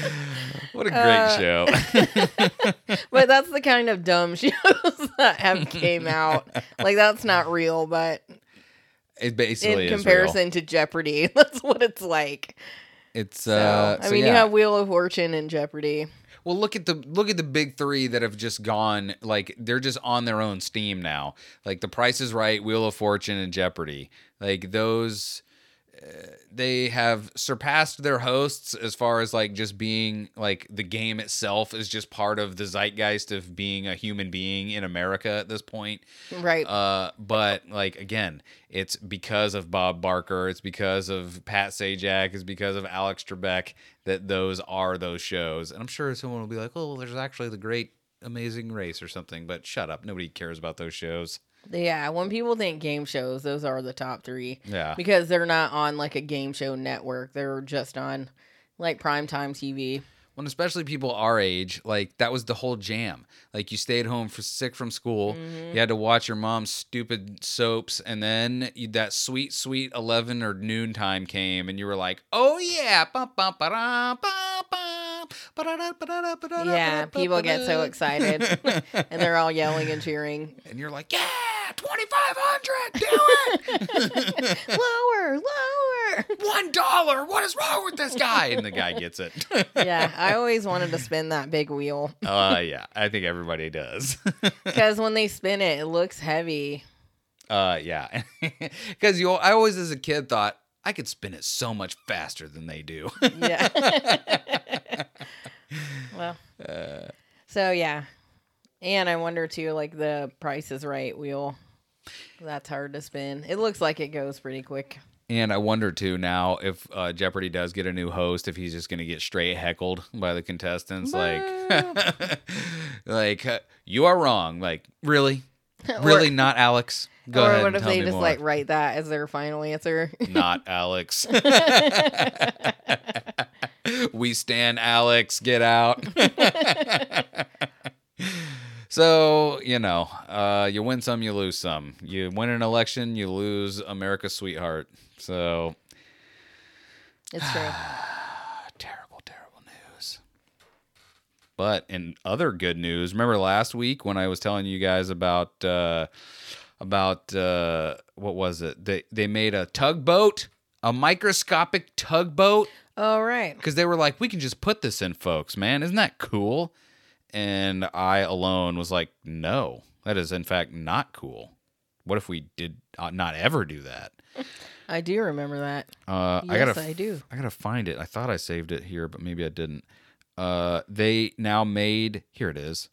what a great Uh, show. But that's the kind of dumb shows that have came out. Like that's not real, but It basically in is comparison to Jeopardy, that's what it's like. It's So, uh I so mean, you have Wheel of Fortune and Jeopardy. Well, look at the look at the big three that have just gone. Like they're just on their own steam now. Like The Price is Right, Wheel of Fortune, and Jeopardy. Like those, they have surpassed their hosts as far as like just being like the game itself is just part of the zeitgeist of being a human being in America at this point. Right. Uh, but like again, it's because of Bob Barker, it's because of Pat Sajak, it's because of Alex Trebek that those are those shows. And I'm sure someone will be like, "Oh, there's actually the Great Amazing Race or something." But shut up, nobody cares about those shows. Yeah, when people think game shows, those are the top three. Yeah. Because they're not on like a game show network. They're just on like primetime TV. When especially people our age, like that was the whole jam. Like you stayed home for sick from school, Mm-hmm. you had to watch your mom's stupid soaps, and then you, that sweet, sweet eleven or noon time came, and you were like, "Oh yeah!" Yeah, people get so excited and they're all yelling and cheering. and you're like, "Yeah, five hundred, do it! lower, lower. One dollar. What is wrong with this guy?" And the guy gets it. yeah, I always wanted to spin that big wheel uh, yeah, I think everybody does. because when they spin it, it looks heavy. Uh, yeah, because you. I always, as a kid, thought I could spin it so much faster than they do. Yeah. well, Uh. so yeah. And I wonder too, like the Price is Right wheel. That's hard to spin. It looks like it goes pretty quick. and I wonder too now if uh, Jeopardy does get a new host, if he's just gonna get straight heckled by the contestants, like, like uh, you are wrong. Like, really, really, not Alex. Go or ahead what if they just more. like write that as their final answer? not Alex. we stand Alex. Get out. So, you know, uh, you win some, you lose some. You win an election, you lose America's sweetheart. So, it's true. terrible, terrible news. But in other good news, remember last week when I was telling you guys about uh, about uh, what was it? They they made a tugboat, a microscopic tugboat, All right. because they were like, we can just put this in, folks. Man, isn't that cool? And I alone was like, no, that is in fact not cool. What if we did uh, not ever do that? I do remember that. Uh, I Yes, gotta, I do. I gotta find it. I thought I saved it here, but maybe I didn't. Uh, they now made here it is.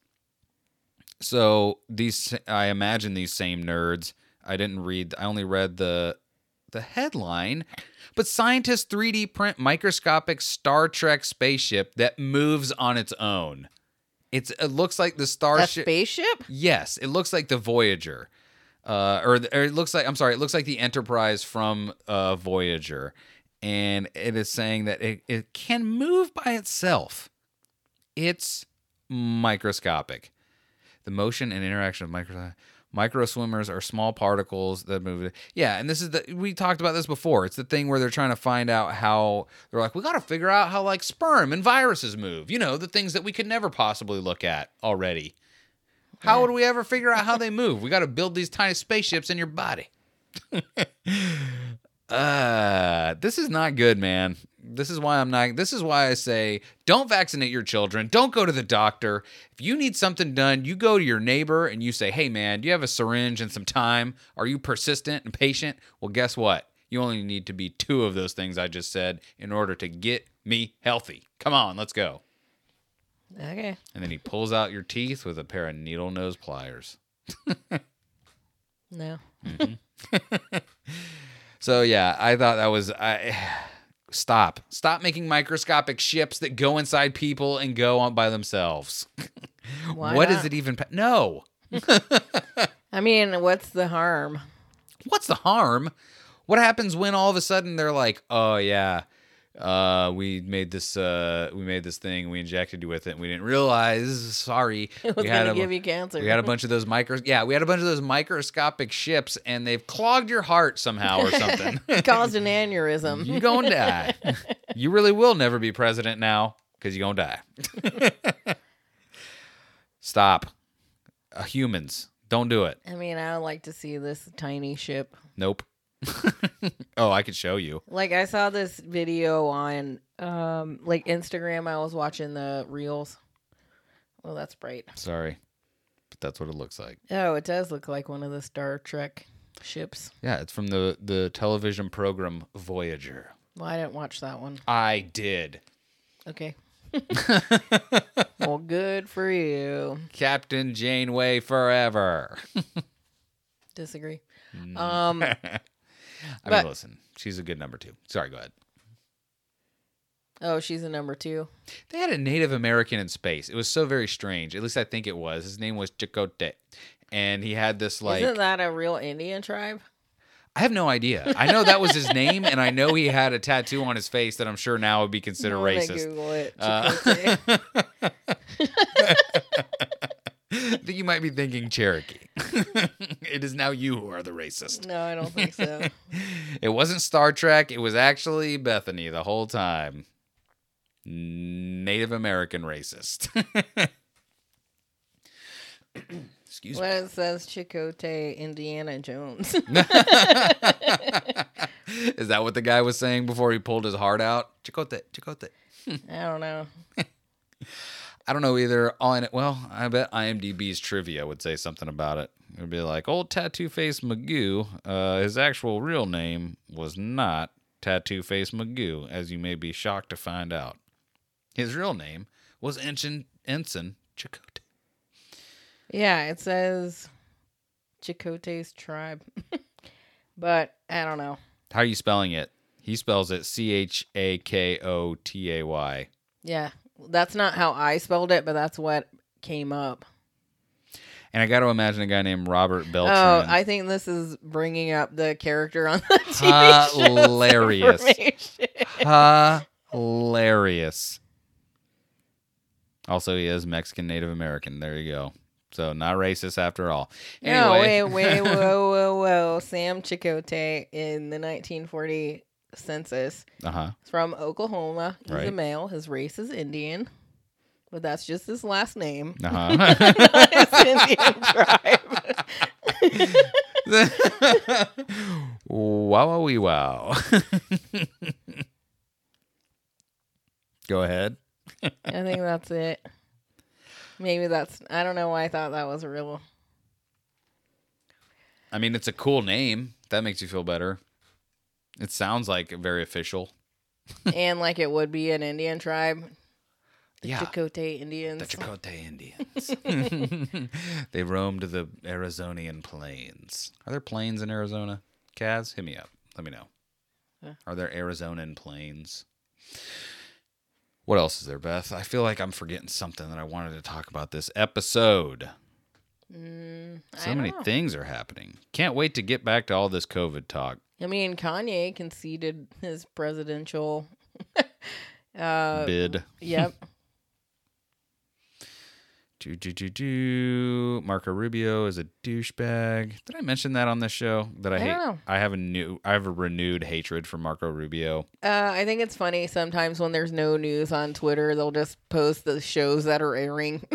So these, I imagine these same nerds. I didn't read. I only read the the headline. But scientists 3D print microscopic Star Trek spaceship that moves on its own. It's it looks like the A starship. spaceship? Yes, it looks like the Voyager, uh, or, or it looks like I'm sorry, it looks like the Enterprise from uh, Voyager, and it is saying that it, it can move by itself. It's microscopic. The motion and interaction of micro micro swimmers are small particles that move. Yeah, and this is the we talked about this before. It's the thing where they're trying to find out how they're like we got to figure out how like sperm and viruses move. You know, the things that we could never possibly look at already. How would we ever figure out how they move? We got to build these tiny spaceships in your body. uh, this is not good, man. This is why I'm not. This is why I say don't vaccinate your children. Don't go to the doctor. If you need something done, you go to your neighbor and you say, "Hey, man, do you have a syringe and some time? Are you persistent and patient?" Well, guess what? You only need to be two of those things I just said in order to get me healthy. Come on, let's go. Okay. And then he pulls out your teeth with a pair of needle nose pliers. No. Mm-hmm. So yeah, I thought that was I stop. Stop making microscopic ships that go inside people and go on by themselves. What is not? it even pa- No. I mean, what's the harm? What's the harm? What happens when all of a sudden they're like, "Oh yeah, uh, we made this uh, we made this thing, we injected you with it, and we didn't realize. Sorry, It was we had gonna a, give you cancer. We had a bunch of those micro, yeah, we had a bunch of those microscopic ships, and they've clogged your heart somehow or something. caused an aneurysm. you gonna die. you really will never be president now because you're gonna die. Stop, uh, humans, don't do it. I mean, I would like to see this tiny ship. Nope. Oh, I could show you. Like I saw this video on um like Instagram. I was watching the reels. Well, that's bright. Sorry, but that's what it looks like. Oh, it does look like one of the Star Trek ships. Yeah, it's from the the television program Voyager. Well, I didn't watch that one. I did. Okay. well, good for you. Captain Janeway forever. Disagree. Mm. Um, I But- mean, listen, she's a good number two. Sorry, go ahead. oh, she's a number two. They had a Native American in space. It was so very strange. At least I think it was. His name was Chakotay. And he had this like Isn't that a real Indian tribe? I have no idea. I know that was his name, and I know he had a tattoo on his face that I'm sure now would be considered racist. Google it. Uh, Chakotay. I think you might be thinking Cherokee. it is now you who are the racist. no, I don't think so. It wasn't Star Trek. It was actually Bethany the whole time. Native American racist. Excuse me. Well, it says Chicote Indiana Jones. Is that what the guy was saying before he pulled his heart out? Chicote, chicote. I don't know. I don't know either. All well, I bet IMDb's trivia would say something about it. It would be like, old Tattoo Face Magoo, uh, his actual real name was not Tattoo Face Magoo, as you may be shocked to find out. His real name was Ensign, Ensign Chakotay. Yeah, it says Chicote's tribe. but I don't know. How are you spelling it? He spells it C H A K O T A Y. Yeah, that's not how I spelled it, but that's what came up. And I got to imagine a guy named Robert Beltran. Oh, I think this is bringing up the character on the TV Hilarious. hilarious. Also, he is Mexican Native American. There you go. So not racist after all. No, Anyway, wait, wait, whoa, whoa, whoa. Sam Chicote in the 1940 census uh huh. is from Oklahoma. He's a male. His race is Indian, but that's just his last name. Uh huh. Indian tribe. wow, wow, wee, wow. Go ahead. I think that's it. Maybe that's. I don't know why I thought that was real. I mean, it's a cool name. That makes you feel better. It sounds like very official. and like it would be an Indian tribe. The Yeah. Chakotay Indians. The Chakotay Indians. they roamed the Arizonian plains. Are there plains in Arizona? Kaz, hit me up. Let me know. Are there Arizonan plains? What else is there, Beth? I feel like I'm forgetting something that I wanted to talk about this episode. Mm, So many know. things are happening. Can't wait to get back to all this COVID talk. I mean, Kanye conceded his presidential. uh, Bid. yep. Do, do, do, do. Marco Rubio is a douchebag. Did I mention that on this show? That I, I hate. know. I have a new. I have a renewed hatred for Marco Rubio. Uh, I think it's funny sometimes when there's no news on Twitter, they'll just post the shows that are airing.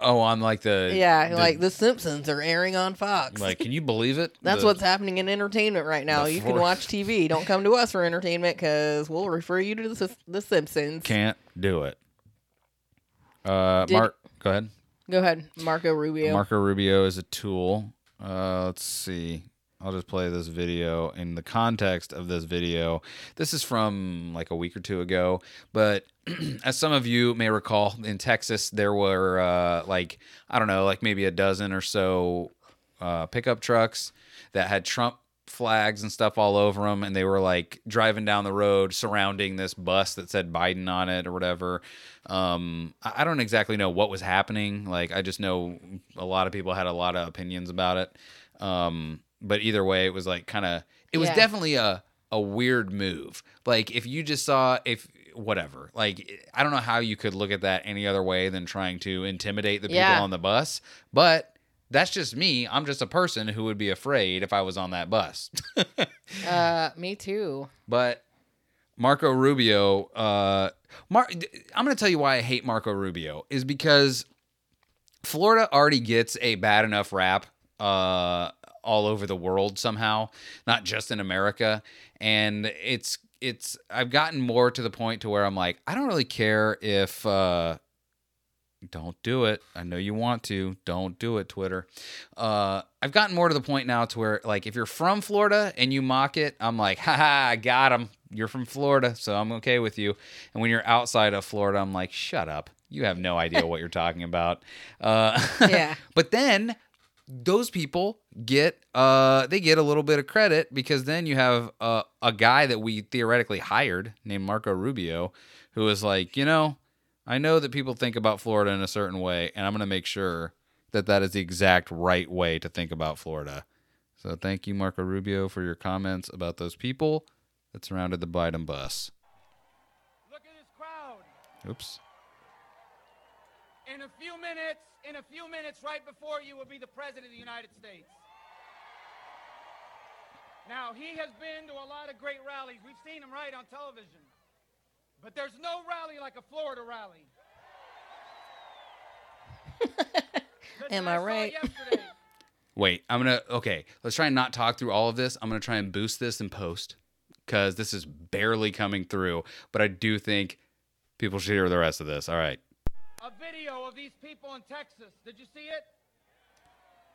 Oh, on like the yeah, the- like The Simpsons are airing on Fox. like. Can you believe it? That's The- what's happening in entertainment right now. You can watch TV. Don't come to us for entertainment because we'll refer you to the, the Simpsons. can't do it. Uh, Did- Mark, go ahead. Go ahead, Marco Rubio. Marco Rubio is a tool. Uh, let's see. I'll just play this video in the context of this video. This is from like a week or two ago, but as some of you may recall, in Texas there were uh, like I don't know, like maybe a dozen or so uh, pickup trucks that had Trump flags and stuff all over them, and they were like driving down the road surrounding this bus that said Biden on it or whatever. Um, I don't exactly know what was happening. Like, I just know a lot of people had a lot of opinions about it. Um, but either way, it was like kind of, it was Yeah. definitely a a weird move. Like, if you just saw if whatever, like I don't know how you could look at that any other way than trying to intimidate the people Yeah. on the bus, but. That's just me. I'm just a person who would be afraid if I was on that bus. uh, me too. But Marco Rubio, uh, Mar- I'm going to tell you why I hate Marco Rubio is because Florida already gets a bad enough rap uh, all over the world somehow, not just in America, and it's it's I've gotten more to the point to where I'm like I don't really care if. Uh, don't do it. I know you want to. Don't do it, Twitter. Uh, I've gotten more to the point now to where, like, if you're from Florida and you mock it, I'm like, haha, I got him. You're from Florida, so I'm okay with you. And when you're outside of Florida, I'm like, shut up. You have no idea what you're talking about. Uh, Yeah. but then those people get uh they get a little bit of credit because then you have uh, a guy that we theoretically hired named Marco Rubio who is like, you know, I know that people think about Florida in a certain way and I'm going to make sure that that is the exact right way to think about Florida. So thank you Marco Rubio for your comments about those people that surrounded the Biden bus. Look at this crowd. Oops. In a few minutes, in a few minutes, right before you will be the President of the United States. Now, he has been to a lot of great rallies. We've seen him right on television. But there's no rally like a Florida rally. Am I saw right? Wait, I'm gonna okay. Let's try and not talk through all of this. I'm gonna try and boost this in post because this is barely coming through. But I do think people should hear the rest of this. All right. a video of these people in Texas. Did you see it?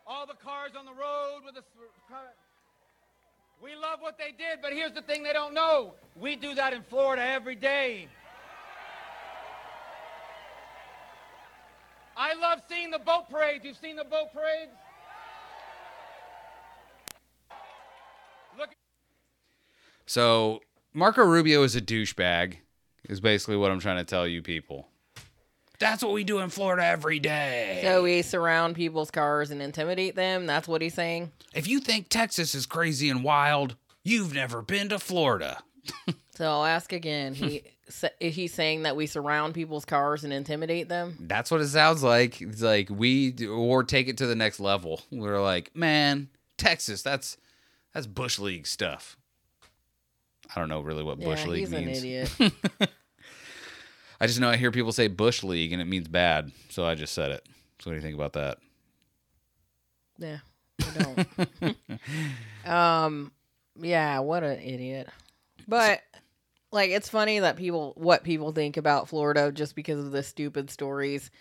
All the cars on the road with the. We love what they did, but here's the thing they don't know. We do that in Florida every day. I love seeing the boat parades. You've seen the boat parades? So Marco Rubio is a douchebag. Is basically what I'm trying to tell you people. That's what we do in Florida every day. So we surround people's cars and intimidate them. That's what he's saying. if you think Texas is crazy and wild, you've never been to Florida. So I'll ask again. He sa- he's saying that we surround people's cars and intimidate them. That's what it sounds like. It's like we or take it to the next level. We're like, man, Texas, that's that's bush league stuff. I don't know really what bush yeah, league he's means. an idiot. I just know I hear people say bush league and it means bad, so I just said it. So what do you think about that? yeah, I don't. um, yeah, what an idiot. But like, it's funny that people what people think about Florida just because of the stupid stories.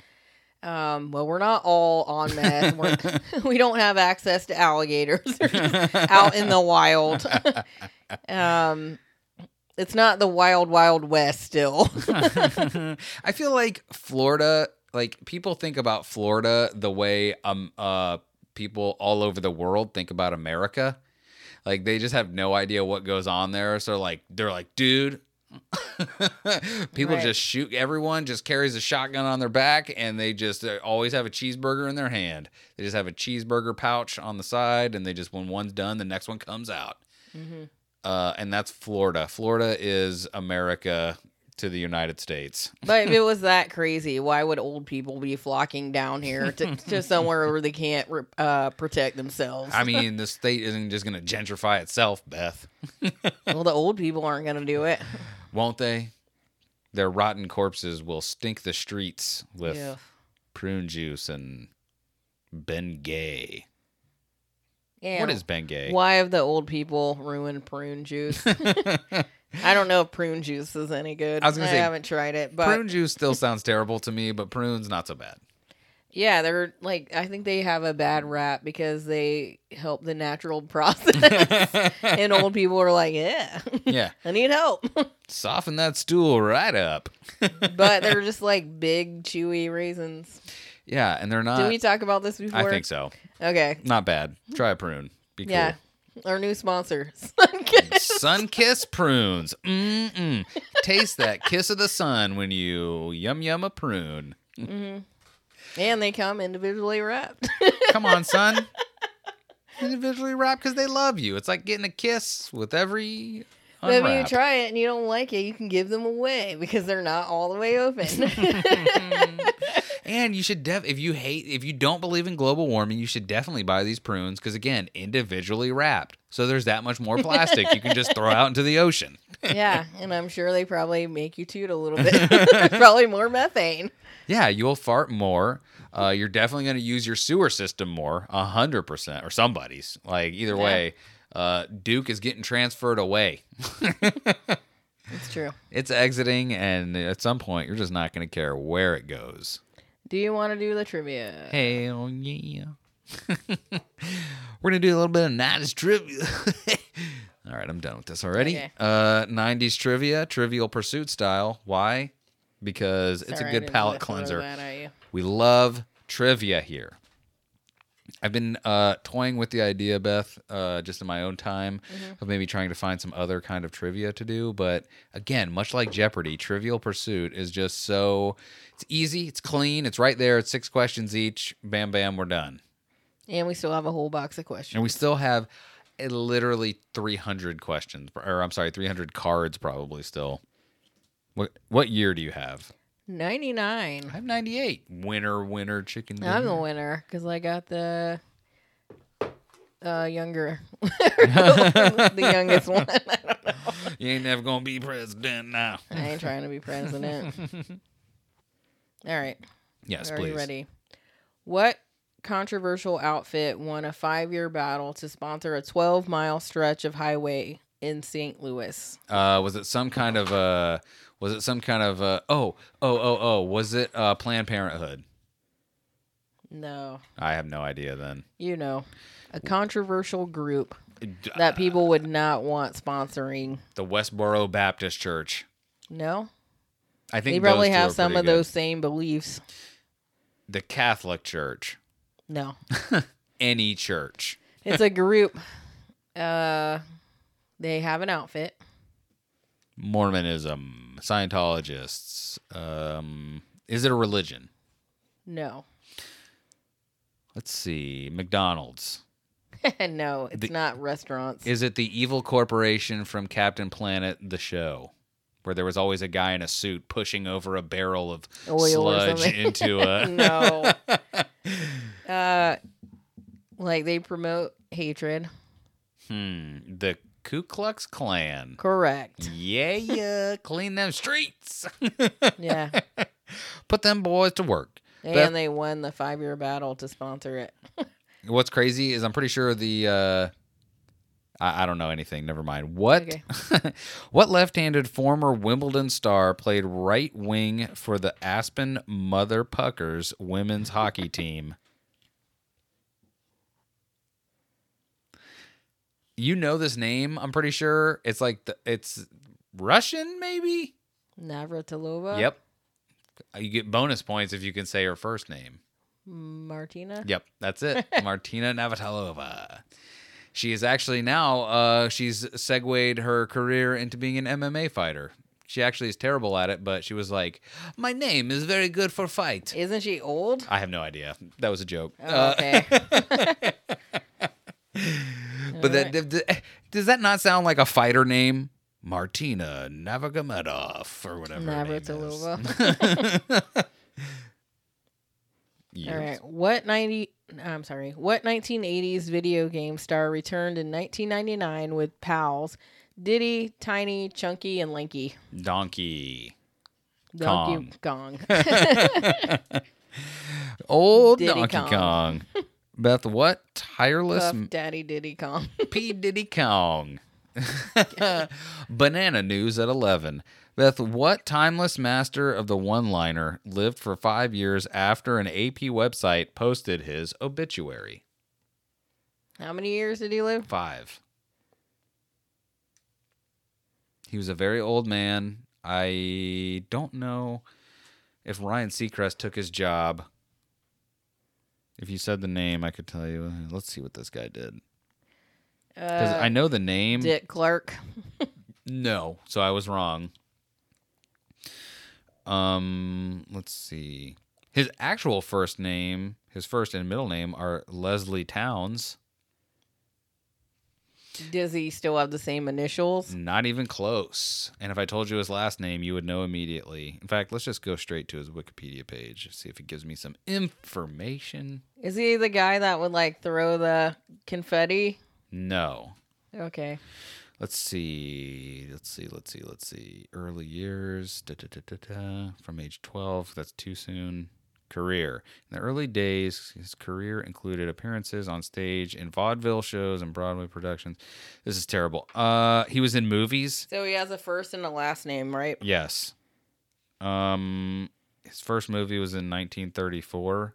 Um, well, we're not all on meth. We're, we don't have access to alligators out in the wild. um, it's not the wild, wild west still. I feel like Florida, like people think about Florida the way um uh people all over the world think about America. Like they just have no idea what goes on there. So like they're like, dude. People Right. just shoot. Everyone just carries a shotgun on their back, and they just always have a cheeseburger in their hand. They just have a cheeseburger pouch on the side, and they just when one's done, the next one comes out. Mm-hmm. Uh, and that's Florida. Florida is America to the United States. But if it was that crazy, why would old people be flocking down here to, to somewhere where they can't uh, protect themselves? I mean, the state isn't just going to gentrify itself, Beth. well, the old people aren't going to do it. Won't they? Their rotten corpses will stink the streets with Yeah. prune juice and Bengay. Yeah. What is Bengay? Why have the old people ruined prune juice? I don't know if prune juice is any good. I was gonna say, haven't tried it, but prune juice still sounds terrible to me, but prunes not so bad. Yeah, they're like I think they have a bad rap because they help the natural process, and old people are like, yeah, Yeah, I need help, soften that stool right up. but they're just like big chewy raisins. Yeah, and they're not. Did we talk about this before? I think so. Okay, Not bad. Try a prune. Be cool. yeah, our new sponsor. Sun Kiss prunes. Mm-mm. Taste that kiss of the sun when you yum yum a prune. Mm-hmm. And they come individually wrapped. Come on, son. Individually wrapped because they love you. It's like getting a kiss with every But if you try it and you don't like it, you can give them away because they're not all the way open. And you should def if you hate if you don't believe in global warming, you should definitely buy these prunes because again, individually wrapped. So there's that much more plastic you can just throw out into the ocean. yeah, and I'm sure they probably make you toot a little bit. Probably more methane. Yeah, you'll fart more. Uh, you're definitely going to use your sewer system more, a hundred percent, or somebody's. Like either Yeah. way, uh, Duke is getting transferred away. It's true. It's exiting, and at some point, you're just not going to care where it goes. Do you want to do the trivia? Hell yeah. We're going to do a little bit of 90s trivia. All right, I'm done with this already. Okay. Uh, 90s trivia, trivial pursuit style. Why? Because it's a good palate cleanser. that at you. We love trivia here. I've been uh, toying with the idea, Beth, uh, just in my own time, Mm-hmm. of maybe trying to find some other kind of trivia to do. But again, much like Jeopardy, Trivial Pursuit is just so it's easy, it's clean, it's right there. It's six questions each. Bam, bam, we're done. And we still have a whole box of questions. And we still have uh, literally 300 questions, or I'm sorry, 300 cards probably still. What what year do you have? 99. I have 98. Winner, winner, chicken. dinner. I'm the winner because I got the uh, younger, the youngest one. I don't know. You ain't never gonna be president now. I ain't trying to be president. All right. Yes, Are please. you ready? What controversial outfit won a five year battle to sponsor a 12 mile stretch of highway in St. Louis? Uh, was it some kind of uh Was it some kind of uh Oh, oh, oh, oh. Was it uh Planned Parenthood? No, I have no idea. Then you know, a controversial group that people would not want sponsoring. the Westboro Baptist Church. No, I think they probably have some of good. those same beliefs. The Catholic Church. No, Any church. it's a group. Uh, they have an outfit. Mormonism. Scientologists. Um, is it a religion? No, Let's see. McDonald's. no, it's The- not restaurants. Is it the evil corporation from Captain Planet, the show, where there was always a guy in a suit pushing over a barrel of Oil sludge into a? no. Uh, like they promote hatred. hmm. The Ku Klux Klan. Correct. Yeah, yeah. Clean them streets. Yeah. Put them boys to work. And Beth- they won the five year battle to sponsor it. What's crazy is I'm pretty sure the. Uh, I, I don't know anything. Never mind. What? Okay. what left-handed former Wimbledon star played right wing for the Aspen Mother Puckers women's hockey team? You know this name? I'm pretty sure it's like the, it's Russian, maybe. Navratilova. Yep. You get bonus points if you can say her first name. Martina. Yep, that's it. Martina Navratilova. She is actually now uh, she's segued her career into being an MMA fighter. She actually is terrible at it, but she was like, "My name is very good for fight." Isn't she old? I have no idea. That was a joke. Oh, Uh, but that, th- th- eh, does that not sound like a fighter name? Martina Navragamedov or whatever. her name is. Navratilova. Years. All right. What 90 I'm sorry. What 1980s video game star returned in 1999 with pals Diddy, Tiny, Chunky, and Lanky? Donkey. Donkey Kong. Old Diddy Donkey Kong. Kong. Beth, what? Tireless Puff Daddy Diddy Kong. P. Diddy Kong. Banana news at 11. Beth, what timeless master of the one liner lived for five years after an AP website posted his obituary? How many years did he live? Five. He was a very old man. I don't know if Ryan Seacrest took his job. If you said the name, I could tell you. Let's see what this guy did. Because Uh, I know the name. Dick Clark. No, so I was wrong. Um, let's see. His actual first name, his first and middle name are Leslie Towns. Does he still have the same initials? Not even close. And if I told you his last name, you would know immediately. In fact, let's just go straight to his Wikipedia page, see if it gives me some information. Is he the guy that would like throw the confetti? No. Okay. Let's see. Let's see. Let's see. Let's see. Early years. Da, da, da, da, da, from age 12. That's too soon. Career. In the early days, his career included appearances on stage in vaudeville shows and Broadway productions. This is terrible. Uh, he was in movies. So he has a first and a last name, right? Yes. Um, his first movie was in 1934,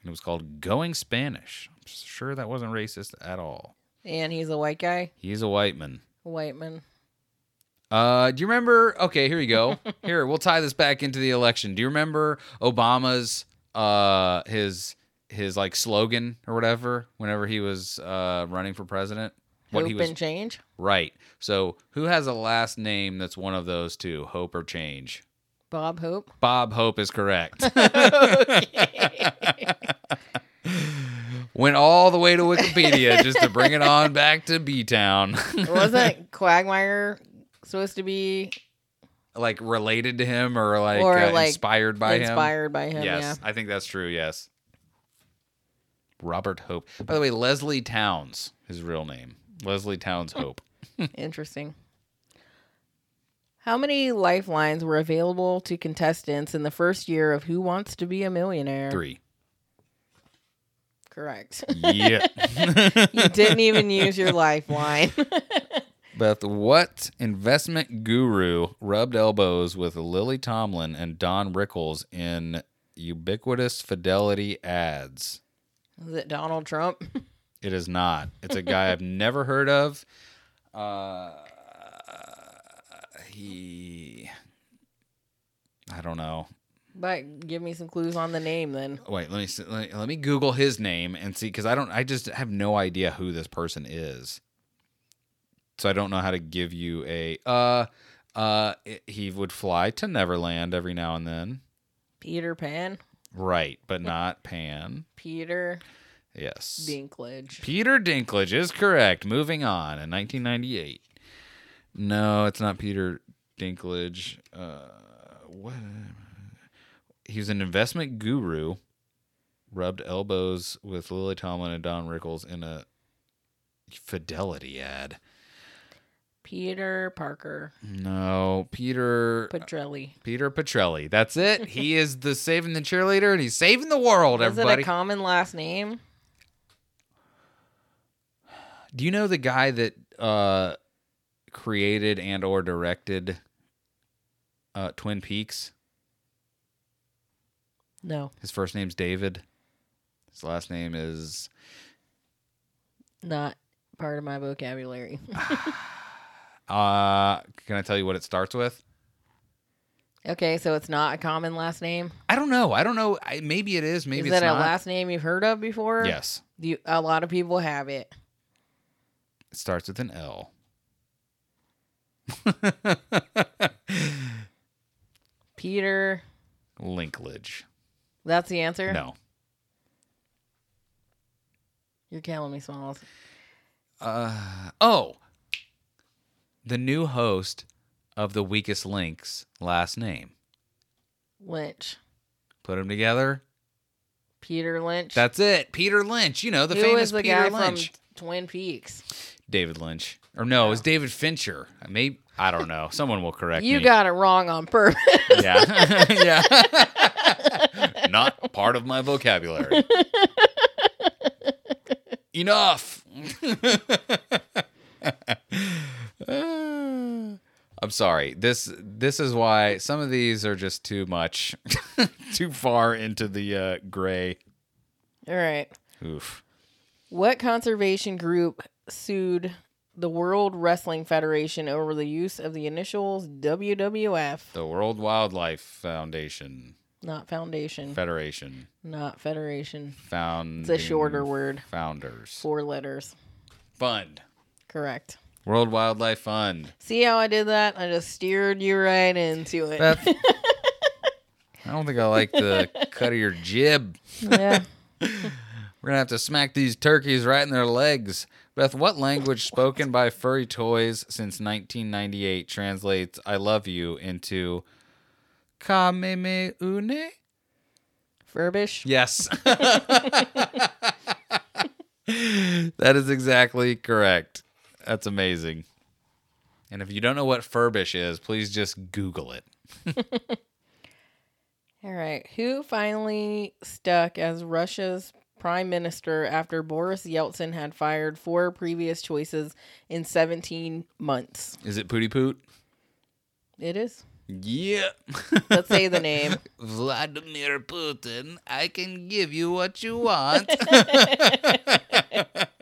and it was called Going Spanish. I'm sure that wasn't racist at all. And he's a white guy, He's a white man. white man. Uh, do you remember? Okay, here you go. here, we'll tie this back into the election. Do you remember Obama's uh his his like slogan or whatever whenever he was uh running for president? Hope he was and change. right. So, who has a last name that's one of those two, Hope or Change? Bob Hope. Bob Hope is correct. Went all the way to Wikipedia just to bring it on back to B Town. Wasn't Quagmire supposed to be like related to him or like, Or, uh, like, inspired by him. inspired by him? yes, I think that's true. Yes. Robert Hope. By the way, Leslie Towns, his real name. Leslie Towns Hope. Interesting. How many lifelines were available to contestants in the first year of Who Wants to Be a Millionaire? Three. Correct. Yeah. you didn't even use your lifeline. Beth, what investment guru rubbed elbows with Lily Tomlin and Don Rickles in ubiquitous fidelity ads? Is it Donald Trump? It is not. It's a guy I've never heard of. Uh, he, I don't know. But give me some clues on the name then. Wait, let me see- let me, let me Google his name and see because I don't. I just have no idea who this person is. So I don't know how to give you a. Uh, uh, he would fly to Neverland every now and then. Peter Pan? Right, but not Pan. Peter Yes. Dinklage. Peter Dinklage is correct. Moving on in 1998. No, it's not Peter Dinklage. Uh, what? He was an investment guru. Rubbed elbows with Lily Tomlin and Don Rickles in a fidelity ad. Peter Parker. No, Peter Petrelli. Peter Petrelli. That's it. he is the saving the cheerleader, and he's saving the world. Is everybody. it a common last name? Do you know the guy that uh, created and or directed uh, Twin Peaks? No. His first name's David. His last name is Not part of my vocabulary. uh can I tell you what it starts with? okay, so it's not a common last name. I don't know. I don't know. I, maybe it is. Maybe Is it's that a not. last name you've heard of before? Yes. You, a lot of people have it. It starts with an L. Peter. Linklage. That's the answer. No. You're killing me, Smalls. Uh, oh. The new host of The Weakest Links last name. Lynch. Put them together. Peter Lynch. That's it. Peter Lynch. You know, the Who famous the Peter guy Lynch. from Twin Peaks? David Lynch. Or no, it was oh. David Fincher. Maybe I don't know. Someone will correct You me. You got it wrong on purpose. yeah. yeah. Not part of my vocabulary. Enough. I'm sorry. This this is why some of these are just too much, too far into the uh, gray. All right. Oof. What conservation group sued the World Wrestling Federation over the use of the initials WWF? The World Wildlife Foundation Not foundation. Federation not federation. found. It's a shorter word. Founders Four letters. Fund. Correct. World Wildlife Fund. See how I did that? I just steered you right into it. Beth. I don't think I like the cut of your jib. yeah. We're gonna have to smack these turkeys right in their legs. Beth, what language spoken by furry toys since 1998 translates "I love you" into "Kameme une"? Furbish. Yes. that is exactly correct. That's amazing. And if you don't know what furbish is, please just Google it. All right. Who finally stuck as Russia's prime minister after Boris Yeltsin had fired four previous choices in 17 months? Is it Pooty Poot? It is. Yeah. Let's say the name. Vladimir Putin, I can give you what you want.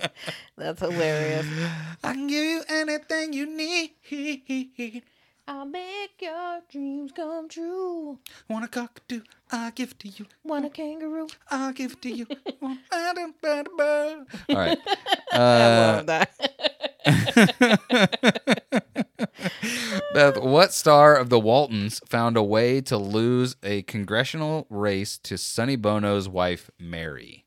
That's hilarious. I can give you anything you need. I'll make your dreams come true. Want a cockatoo? I'll give it to you. Want a kangaroo? I'll give it to you. All right. I Uh, love that. Beth, what star of the Waltons found a way to lose a congressional race to Sonny Bono's wife, Mary?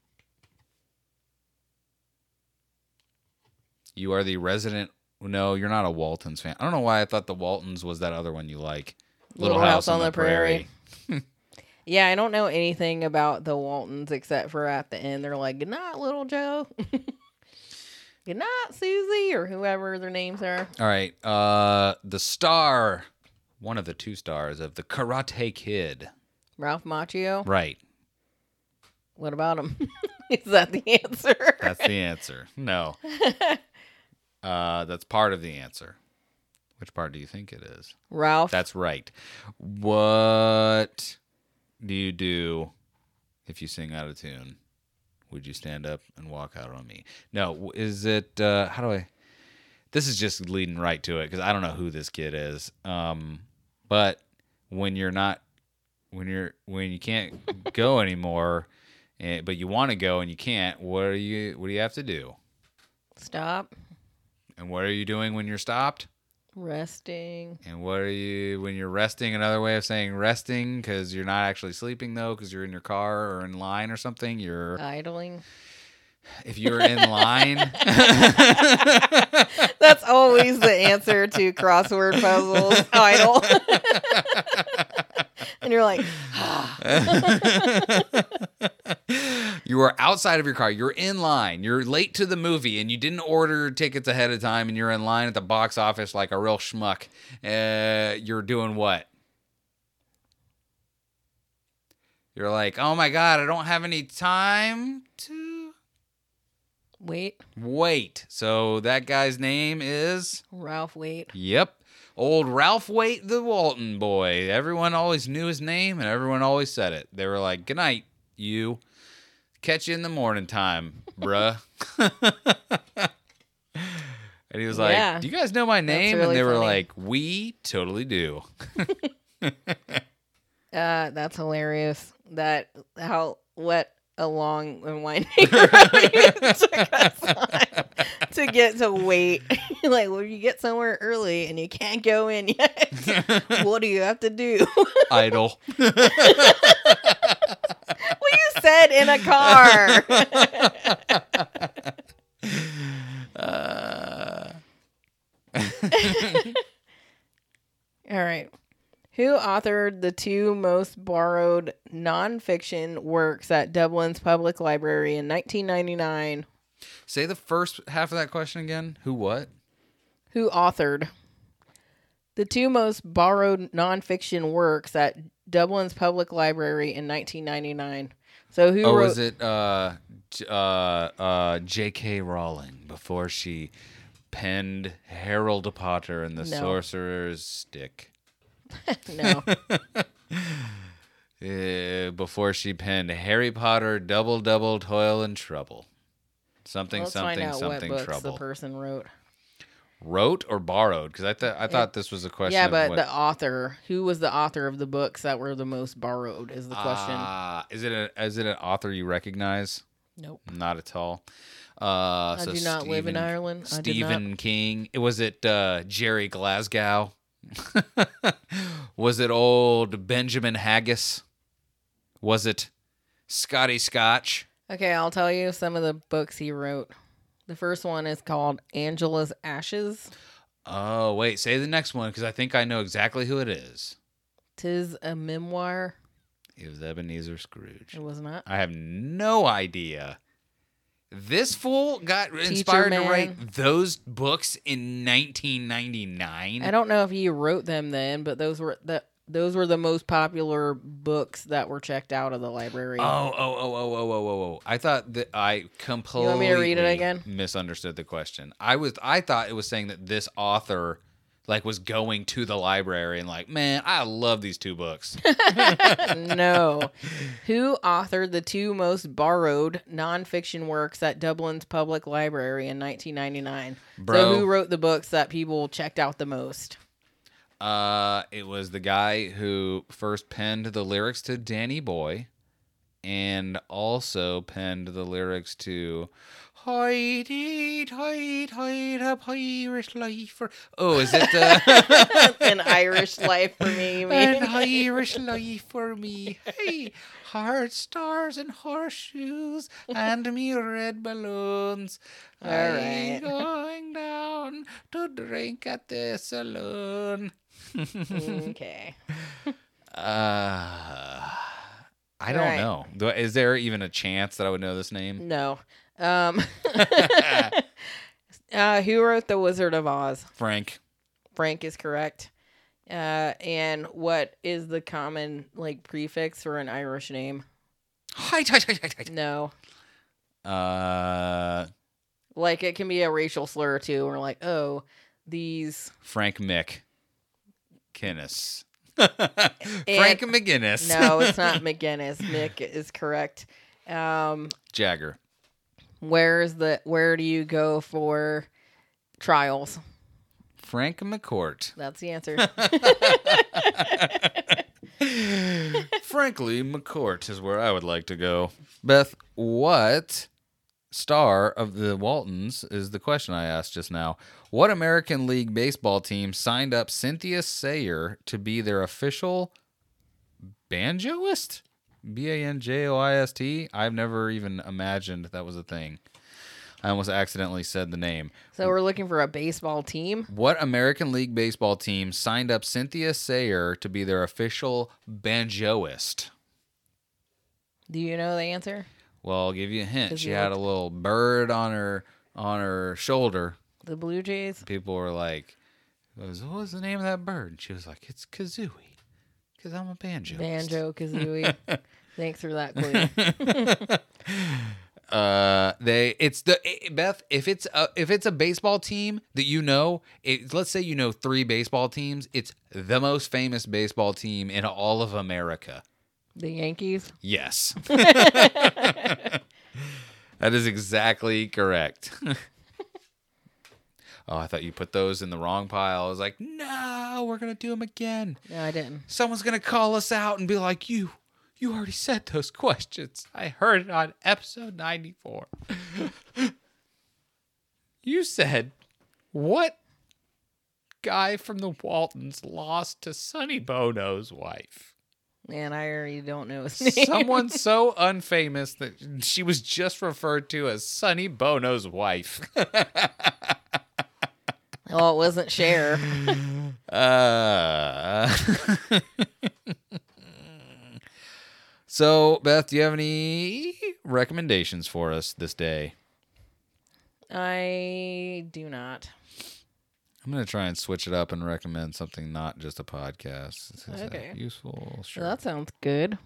You are the resident. No, you're not a Waltons fan. I don't know why I thought the Waltons was that other one you like. Little House on the Prairie. Yeah, I don't know anything about the Waltons except for at the end they're like, "Good night, little Joe." Good night, Susie, or whoever their names are. All right. Uh, the star, one of the two stars of the Karate Kid. Ralph Macchio. Right. What about him? Is that the answer? That's the answer. No. Uh, that's part of the answer. Which part do you think it is? Ralph. That's right. What do you do if you sing out of tune? Would you stand up and walk out on me? No. Is it? Uh, how do I? This is just leading right to it because I don't know who this kid is. Um, but when you're not, when you're when you can't go anymore, and, but you want to go and you can't, what are you? What do you have to do? Stop. And what are you doing when you're stopped? Resting. And what are you when you're resting? Another way of saying resting because you're not actually sleeping though, because you're in your car or in line or something. You're Idling. if you're in line. That's always the answer to crossword puzzles. Idle. and you're like, you are outside of your car. You're in line. You're late to the movie, and you didn't order tickets ahead of time, and you're in line at the box office like a real schmuck. Uh, you're doing what? You're like, oh my god, I don't have any time to wait, wait. So that guy's name is. Ralph, wait. Yep. Old Ralph Waite, the Walton boy. Everyone always knew his name and everyone always said it. They were like, Good night, you. Catch you in the morning time, bruh. and he was like, Yeah. Do you guys know my name? really and they were like, We totally do. Uh, that's hilarious. That how what a long and winding road it took us on to get to wait. like when you get somewhere early and you can't go in yet, what do you have to do? Idle. well, you said in a car. Uh, All right. Who authored the two most borrowed nonfiction works at Dublin's Public Library in 1999? Say the first half of that question again. Who what? Who authored the two most borrowed nonfiction works at Dublin's Public Library in 1999? So who Oh, wrote? was it uh, uh, uh, J.K. Rowling before she penned Harold Potter and the No. Sorcerer's Stick? No, Uh, before she penned Harry Potter, Double Double Toil and Trouble. Something let's something find out something what books trouble. the person wrote. Wrote or borrowed? Because I thought I thought this was a question. Yeah, of but what- the author, who was the author of the books that were the most borrowed, is the question. Ah, is it a, is it an author you recognize? nope. Not at all. Uh, I so do not live in Stephen- Ireland. I did not. Stephen King. It was it uh, Jerry Glasgow. was it old Benjamin Haggis? Was it Scotty Scotch? Okay, I'll tell you some of the books he wrote. The first one is called Angela's Ashes. Oh wait, say the next one because I think I know exactly who it is. Tis a memoir. It was Ebenezer Scrooge. It was not. I have no idea. This fool got inspired to write those books in 1999. I don't know if he wrote them then, but those were the those were the most popular books that were checked out of the library. Oh, oh, oh, oh, oh, oh, oh, oh! oh. I thought that I completely want me to read it again? misunderstood the question. I was, I thought it was saying that this author, like, was going to the library and like, man, I love these two books. no. Who authored the two most borrowed nonfiction works at Dublin's Public Library in 1999? Bro. So who wrote the books that people checked out the most? Uh, it was the guy who first penned the lyrics to Danny Boy, and also penned the lyrics to "Hide it, hide, hide up Irish life." For oh, is it uh, An Irish life for me. an? Irish life for me? Hey, heart stars and horseshoes and me red balloons. All I'm right. going down to drink at the saloon. Okay. Uh, I don't Right. know. Do- Is there even a chance that I would know this name? No. Um, uh, who wrote The Wizard of Oz? Frank. Frank is correct. Uh, and what is the common like prefix for an Irish name? Hi, hi, hi, hi, No. Uh, Like it can be a racial slur too. Or like, oh, these. Frank Mick. Kinnis. Frank McGinnis. No, it's not McGinnis. Mick is correct. Um, Jagger. where's the? Where do you go for trials? Frank McCourt. That's the answer. Frankly, McCourt is where I would like to go. Beth, what star of the Waltons is the question I asked just now? What American League baseball team signed up Cynthia Sayer to be their official banjoist? B A N J O I S T? I've never even imagined that was a thing. I almost accidentally said the name. so we're looking for a baseball team. What American League baseball team signed up Cynthia Sayer to be their official banjoist? Do you know the answer? Well, I'll give you a hint. She he had a little bird on her on her shoulder. The Blue Jays. People were like, "What was, what was the name of that bird?" And she was like, "It's Kazooie, because I'm a banjo." Banjo Kazooie. Thanks for that clue. Uh, they it's the eh, Beth. If it's a, if it's a baseball team that you know, it, let's say you know three baseball teams. It's the most famous baseball team in all of America. The Yankees. Yes. that is exactly correct. oh, I thought you put those in the wrong pile. I was like, no, we're going to do them again. No, I didn't. Someone's going to call us out and be like, you, you already said those questions. I heard it on episode 94. You said, what guy from the Waltons lost to Sonny Bono's wife? Man, I already don't know his name. Someone so unfamous that she was just referred to as Sonny Bono's wife. well, it wasn't Cher. Uh, so, Beth, do you have any recommendations for us this day? I do not. I'm going to try and switch it up and recommend something not just a podcast. Is that Okay. useful? Sure. That sounds good.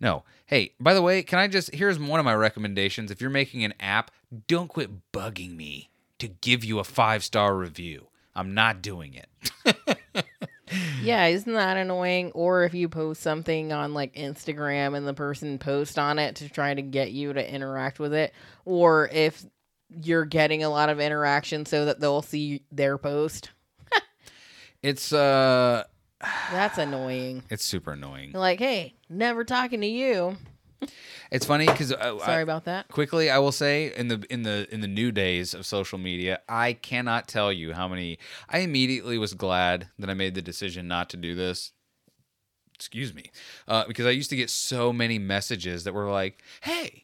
No. Hey, by the way, can I just here's one of my recommendations. If you're making an app, don't quit bugging me to give you a five star review. I'm not doing it. Yeah, isn't that annoying? Or if you post something on like Instagram and the person posts on it to try to get you to interact with it, or if you're getting a lot of interaction so that they'll see their post. It's uh That's annoying. it's super annoying. Like, hey, never talking to you. It's funny cuz uh, Sorry I, about that. quickly I will say in the in the in the new days of social media, I cannot tell you how many I immediately was glad that I made the decision not to do this. Excuse me. Uh, because I used to get so many messages that were like, "Hey,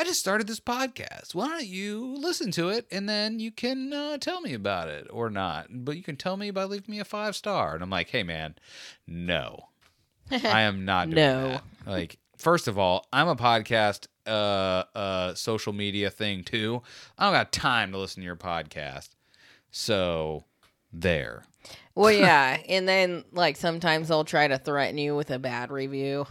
I just started this podcast. Why don't you listen to it and then you can uh, tell me about it or not? But you can tell me by leaving me a five star." And I'm like, "Hey, man, no, I am not doing No. that. Like, first of all, I'm a podcast, uh, uh, social media thing too. I don't got time to listen to your podcast. So, there. Well, yeah, and then like sometimes they'll try to threaten you with a bad review.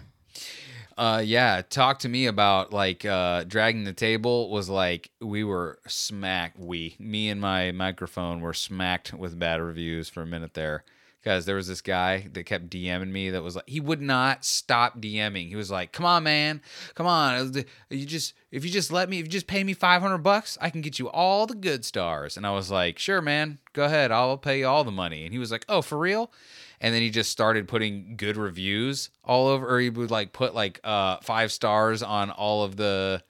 Uh, yeah. Talk to me about like uh, dragging the table was like we were smacked. We, me and my microphone were smacked with bad reviews for a minute there. Because there was this guy that kept DMing me that was like he would not stop DMing. He was like, "Come on, man, come on! You just if you just let me, if you just pay me five hundred bucks, I can get you all the good stars." And I was like, "Sure, man, go ahead. I'll pay you all the money." And he was like, "Oh, for real?" And then he just started putting good reviews all over or he would like put like uh five stars on all of the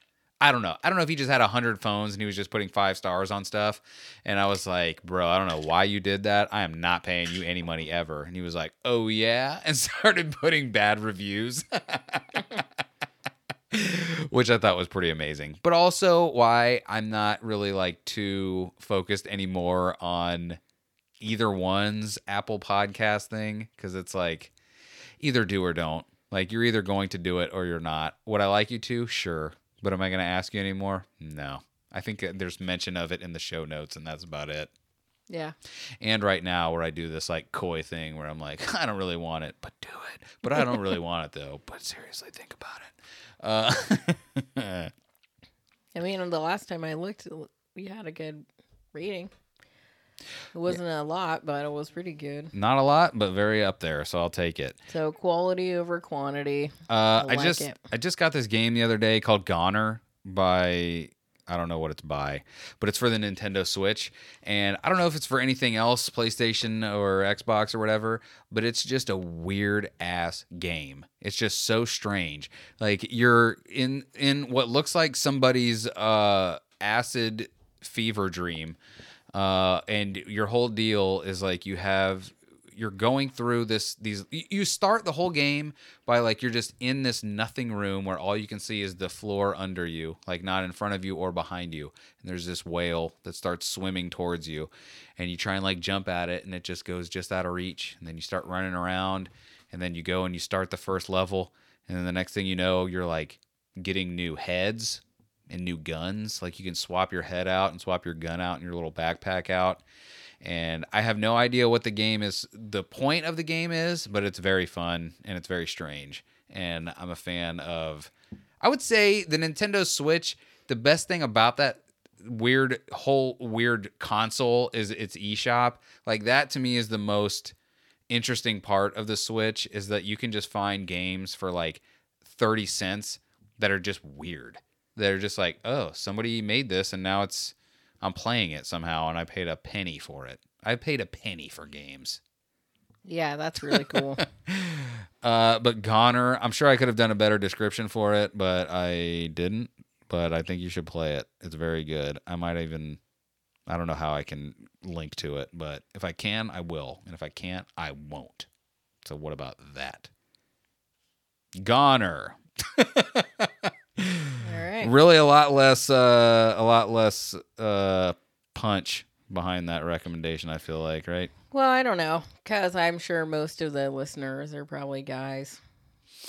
I don't know. I don't know if he just had a hundred phones and he was just putting five stars on stuff. And I was like, bro, I don't know why you did that. I am not paying you any money ever. And he was like, oh yeah, and started putting bad reviews. Which I thought was pretty amazing. But also why I'm not really like too focused anymore on either one's Apple podcast thing because it's like either do or don't. Like you're either going to do it or you're not. Would I like you to? Sure. But am I going to ask you anymore? No. I think there's mention of it in the show notes and that's about it. Yeah. And right now where I do this like coy thing where I'm like, I don't really want it, but do it. But I don't really want it though. But seriously, think about it. Uh, I mean, the last time I looked, we had a good rating. It wasn't a lot, but it was pretty good. not a lot, but very up there, so I'll take it. So quality over quantity. Uh, I like just it. I just got this game the other day called Gonner by I don't know what it's by, but it's for the Nintendo Switch, and I don't know if it's for anything else, PlayStation or Xbox or whatever, but it's just a weird ass game. It's just so strange. Like you're in in what looks like somebody's uh acid fever dream. Uh, and your whole deal is like you have you're going through this these you- start the whole game by like you're just in this nothing room where all you can see is the floor under you like not in front of you or behind you. And there's this whale that starts swimming towards you and you try and like jump at it and it just goes just out of reach. And then you start running around and then you go and you start the first level. And then the next thing you know you're like getting new heads and new guns like you can swap your head out and swap your gun out and your little backpack out and I have no idea what the game is. The point of the game is, but it's very fun and it's very strange. And I'm a fan of. I would say the Nintendo Switch. The best thing about that weird whole weird console is its eShop. Like that to me is the most interesting part of the Switch is that you can just find games for like 30 cents that are just weird. They're just like, oh, somebody made this and now it's I'm playing it somehow and I paid a penny for it. I paid a penny for games. Yeah, that's really cool. Uh, but Gonner, I'm sure I could have done a better description for it, but I didn't. but I think you should play it. It's very good. I might even I don't know how I can link to it, but if I can, I will. And if I can't, I won't. So what about that? Gonner. Right. Really a lot less uh a lot less uh punch behind that recommendation, I feel like, right? Well, I don't know, cause I'm sure most of the listeners are probably guys.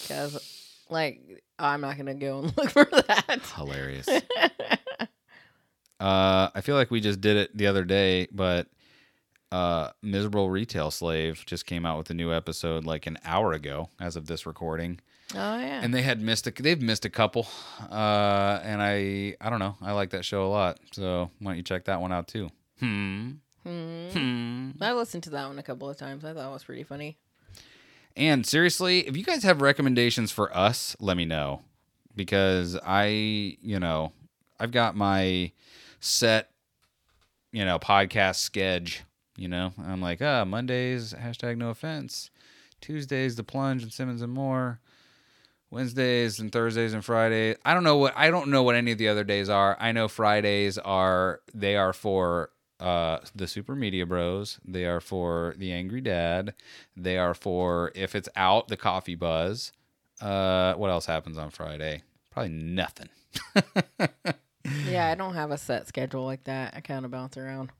Cause, like, I'm not gonna go and look for that. Hilarious. uh, I feel like we just did it the other day, but uh, Miserable Retail Slave just came out with a new episode like an hour ago, as of this recording, Oh yeah. and they had missed a they've missed a couple, uh, and I I don't know I like that show a lot, so why don't you check that one out too? Hmm. Hmm. I listened to that one a couple of times. I thought it was pretty funny. And seriously, if you guys have recommendations for us, let me know because I, you know, I've got my set, you know, podcast sketch. You know, I'm like, ah, Mondays hashtag no offense, Tuesdays the plunge and Simmons and more, Wednesdays and Thursdays and Fridays. I don't know what I don't know what any of the other days are. I know Fridays are they are for uh, the Super Media Bros. They are for the Angry Dad. They are for if it's out the Coffee Buzz. Uh, what else happens on Friday? Probably nothing. Yeah, I don't have a set schedule like that. I kind of bounce around.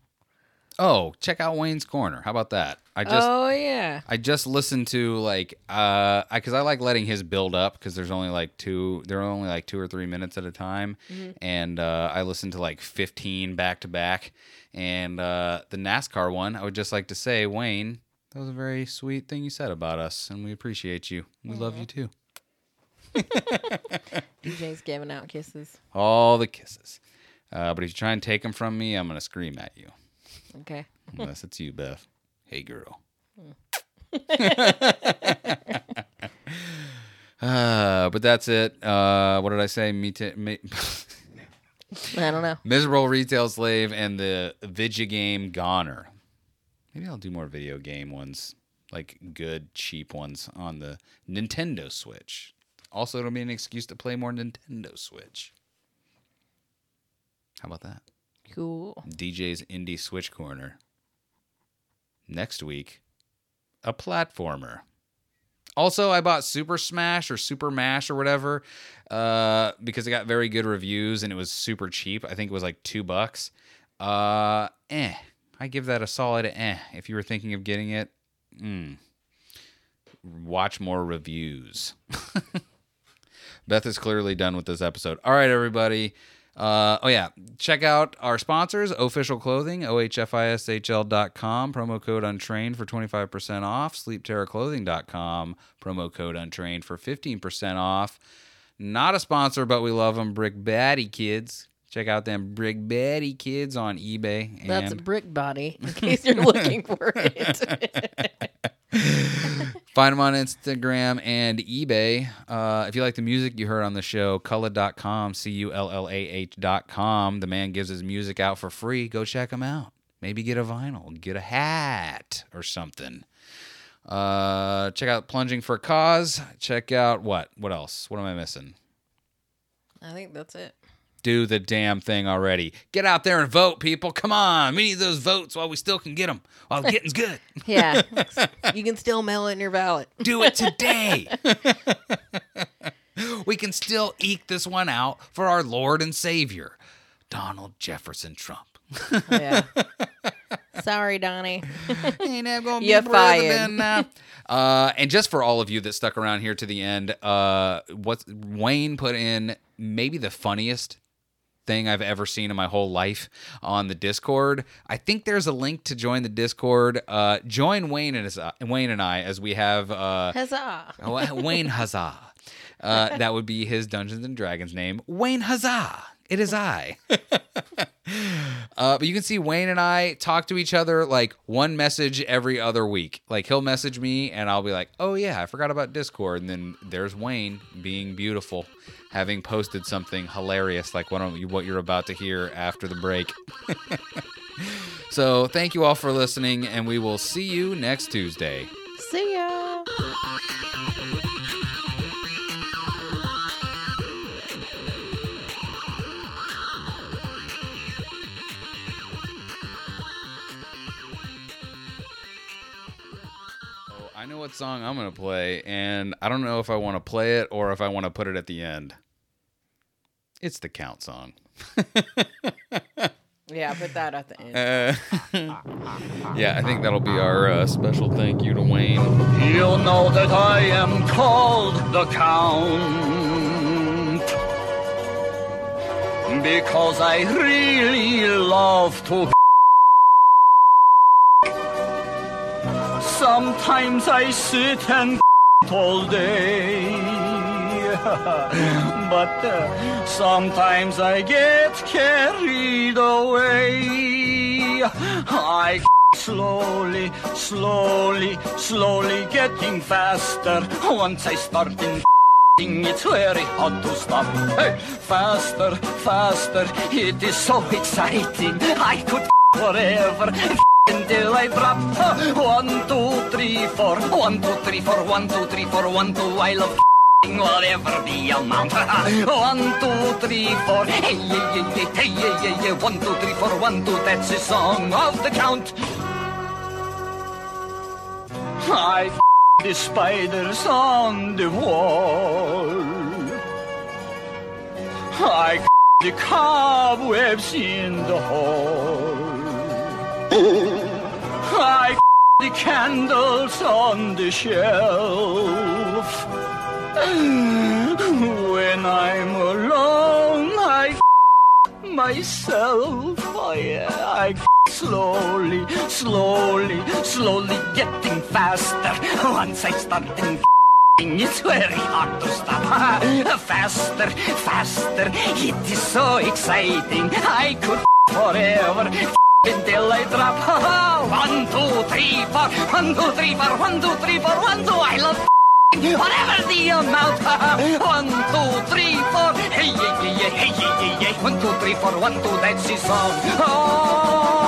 Oh, check out Wayne's Corner. How about that? I just oh yeah. I just listened to like uh I cuz I like letting his build up cuz there's only like two there are only like 2 or 3 minutes at a time and uh I listened to like 15 back to back and uh the NASCAR one I would just like to say Wayne that was a very sweet thing you said about us and we appreciate you. We love you too. DJ's giving out kisses. All the kisses. Uh, but if you try and take them from me, I'm going to scream at you. Okay. Unless it's you, Beth. Hey, girl. uh, but that's it. Uh, what did I say? Me, t- me- I don't know. Miserable Retail Slave and the video game Gonner. Maybe I'll do more video game ones, like good, cheap ones on the Nintendo Switch. Also, it'll be an excuse to play more Nintendo Switch. How about that? Cool. DJ's Indie Switch Corner. Next week, a platformer. Also, I bought Super Smash or Super Mash or whatever uh, because it got very good reviews and it was super cheap. I think it was like two bucks. Uh, eh. I give that a solid eh. If you were thinking of getting it, mm, watch more reviews. Beth is clearly done with this episode. All right, everybody. Uh, oh, yeah. Check out our sponsors, Ohfishl Clothing, ohfishl.com, promo code untrained for 25% off, sleepterrorclothing.com, promo code untrained for 15% off. Not a sponsor, but we love them. Brick Body Kids. Check out them Brick Body Kids on eBay. And That's a brick body, in case you're looking for it. Find them on Instagram and eBay. Uh, if you like the music you heard on the show, Cullah.com, C U L L A H.com. The man gives his music out for free. Go check him out. Maybe get a vinyl, get a hat or something. Uh, check out Plunging for a Cause. Check out what? What else? What am I missing? I think that's it. Do the damn thing already. Get out there and vote, people. Come on. We need those votes while we still can get them, while getting's good. Yeah. you can still mail it in your ballot. Do it today. we can still eke this one out for our Lord and Savior, Donald Jefferson Trump. Oh, yeah. Sorry, Donnie. Ain't that gonna be You're president now? Uh, and just for all of you that stuck around here to the end, uh, what Wayne put in maybe the funniest thing I've ever seen in my whole life on the Discord. I think there's a link to join the Discord. Uh, join Wayne and his, Wayne and I as we have uh, Huzzah. Oh, Wayne Huzzah. Uh, that would be his Dungeons and Dragons name. Wayne Huzzah. It is I. uh, but you can see Wayne and I talk to each other like one message every other week. Like he'll message me and I'll be like, oh yeah, I forgot about Discord. And then there's Wayne being beautiful, having posted something hilarious like what, what you're about to hear after the break. so thank you all for listening and we will see you next Tuesday. See ya. Know what song I'm gonna play, and I don't know if I want to play it or if I want to put it at the end. It's the count song. Yeah, put that at the end. Uh, yeah, I think that'll be our uh, special thank you to Wayne. You know that I am called the Count because I really love to. Sometimes I sit and all day, but uh, sometimes I get carried away. I slowly, slowly, slowly getting faster. Once I start in it's very hard to stop. Hey, faster, faster, it is so exciting. I could forever until I drop. One, two, three, four. One, two, three, four. One, two, three, four. One, two. I love whatever the amount. One, two, three, four. Hey, yeah, yeah, yeah, hey, yeah, yeah, yeah. One, two, three, four. One, two. That's the song of the count. I f- the spiders on the wall. I f- the cobwebs in the hall. I the candles on the shelf. When I'm alone, I myself. Oh, I slowly, slowly, slowly getting faster. Once I start in it's very hard to stop. faster, faster, it is so exciting. I could forever until I drop. one, two, three, four. One, two, three, four. One, two, three, four. One, two. I love whatever the amount. one, two, three, four. Hey, yeah, yeah, yeah, hey, yeah, yeah, yeah. One, two, three, four. One, two. That's the song. Oh.